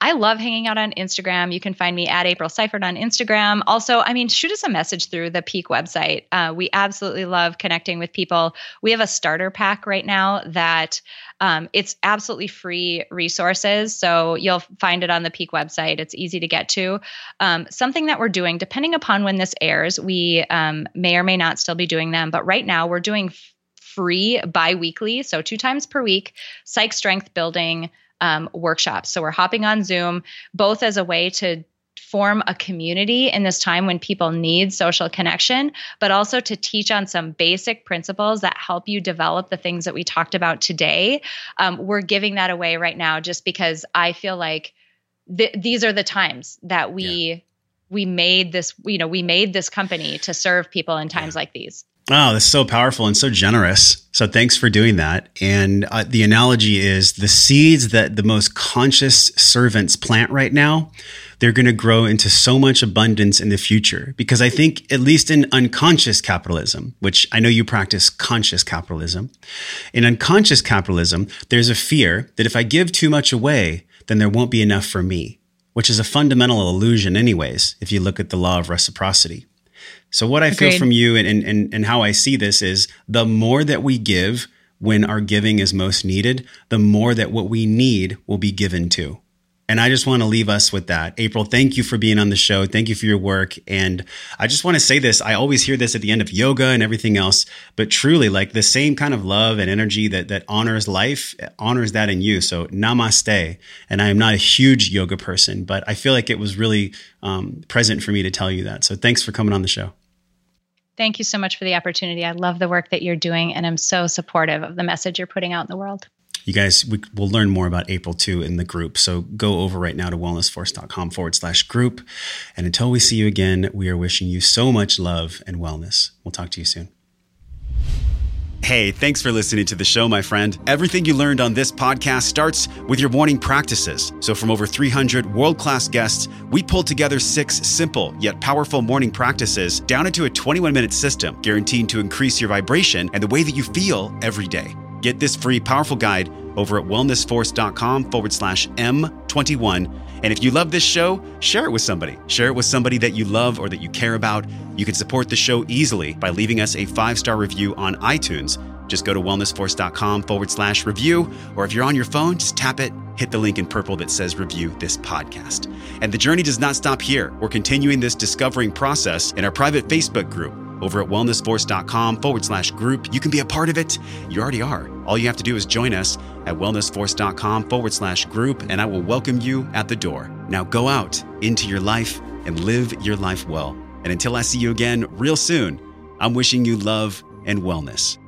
I love hanging out on Instagram. You can find me at April Seifert on Instagram. Also, I mean, shoot us a message through the Peak website. Uh, we absolutely love connecting with people. We have a starter pack right now that um, it's absolutely free resources. So you'll find it on the Peak website. It's easy to get to. Um, something that we're doing, depending upon when this airs, we um, may or may not still be doing them. But right now, we're doing free bi weekly, so two times per week, psych strength building um, workshops. So we're hopping on Zoom, both as a way to form a community in this time when people need social connection, but also to teach on some basic principles that help you develop the things that we talked about today. Um, we're giving that away right now just because I feel like th- these are the times that we. Yeah. We made this, you know, we made this company to serve people in times yeah. like these. Oh, that's so powerful and so generous. So thanks for doing that. And uh, the analogy is the seeds that the most conscious servants plant right now, they're going to grow into so much abundance in the future. Because I think, at least in unconscious capitalism, which I know you practice conscious capitalism, in unconscious capitalism, there's a fear that if I give too much away, then there won't be enough for me, which is a fundamental illusion, anyways, if you look at the law of reciprocity. So what I Agreed. feel from you and, and, and how I see this is the more that we give when our giving is most needed, the more that what we need will be given to. And I just want to leave us with that. April, thank you for being on the show. Thank you for your work. And I just want to say this. I always hear this at the end of yoga and everything else, but truly like the same kind of love and energy that, that honors life, honors that in you. So namaste. And I am not a huge yoga person, but I feel like it was really um, present for me to tell you that. So thanks for coming on the show. Thank you so much for the opportunity. I love the work that you're doing, and I'm so supportive of the message you're putting out in the world you guys, we, will learn more about April 2 in the group. So go over right now to wellnessforce.com forward slash group. And until we see you again, we are wishing you so much love and wellness. We'll talk to you soon. Hey, thanks for listening to the show, my friend. Everything you learned on this podcast starts with your morning practices. So, from over 300 world class guests, we pulled together six simple yet powerful morning practices down into a 21 minute system, guaranteed to increase your vibration and the way that you feel every day. Get this free, powerful guide over at wellnessforce.com forward slash M21. And if you love this show, share it with somebody. Share it with somebody that you love or that you care about. You can support the show easily by leaving us a five star review on iTunes. Just go to wellnessforce.com forward slash review, or if you're on your phone, just tap it, hit the link in purple that says review this podcast. And the journey does not stop here. We're continuing this discovering process in our private Facebook group over at wellnessforce.com forward slash group. You can be a part of it. You already are. All you have to do is join us at wellnessforce.com forward slash group, and I will welcome you at the door. Now go out into your life and live your life well. And until I see you again real soon, I'm wishing you love and wellness.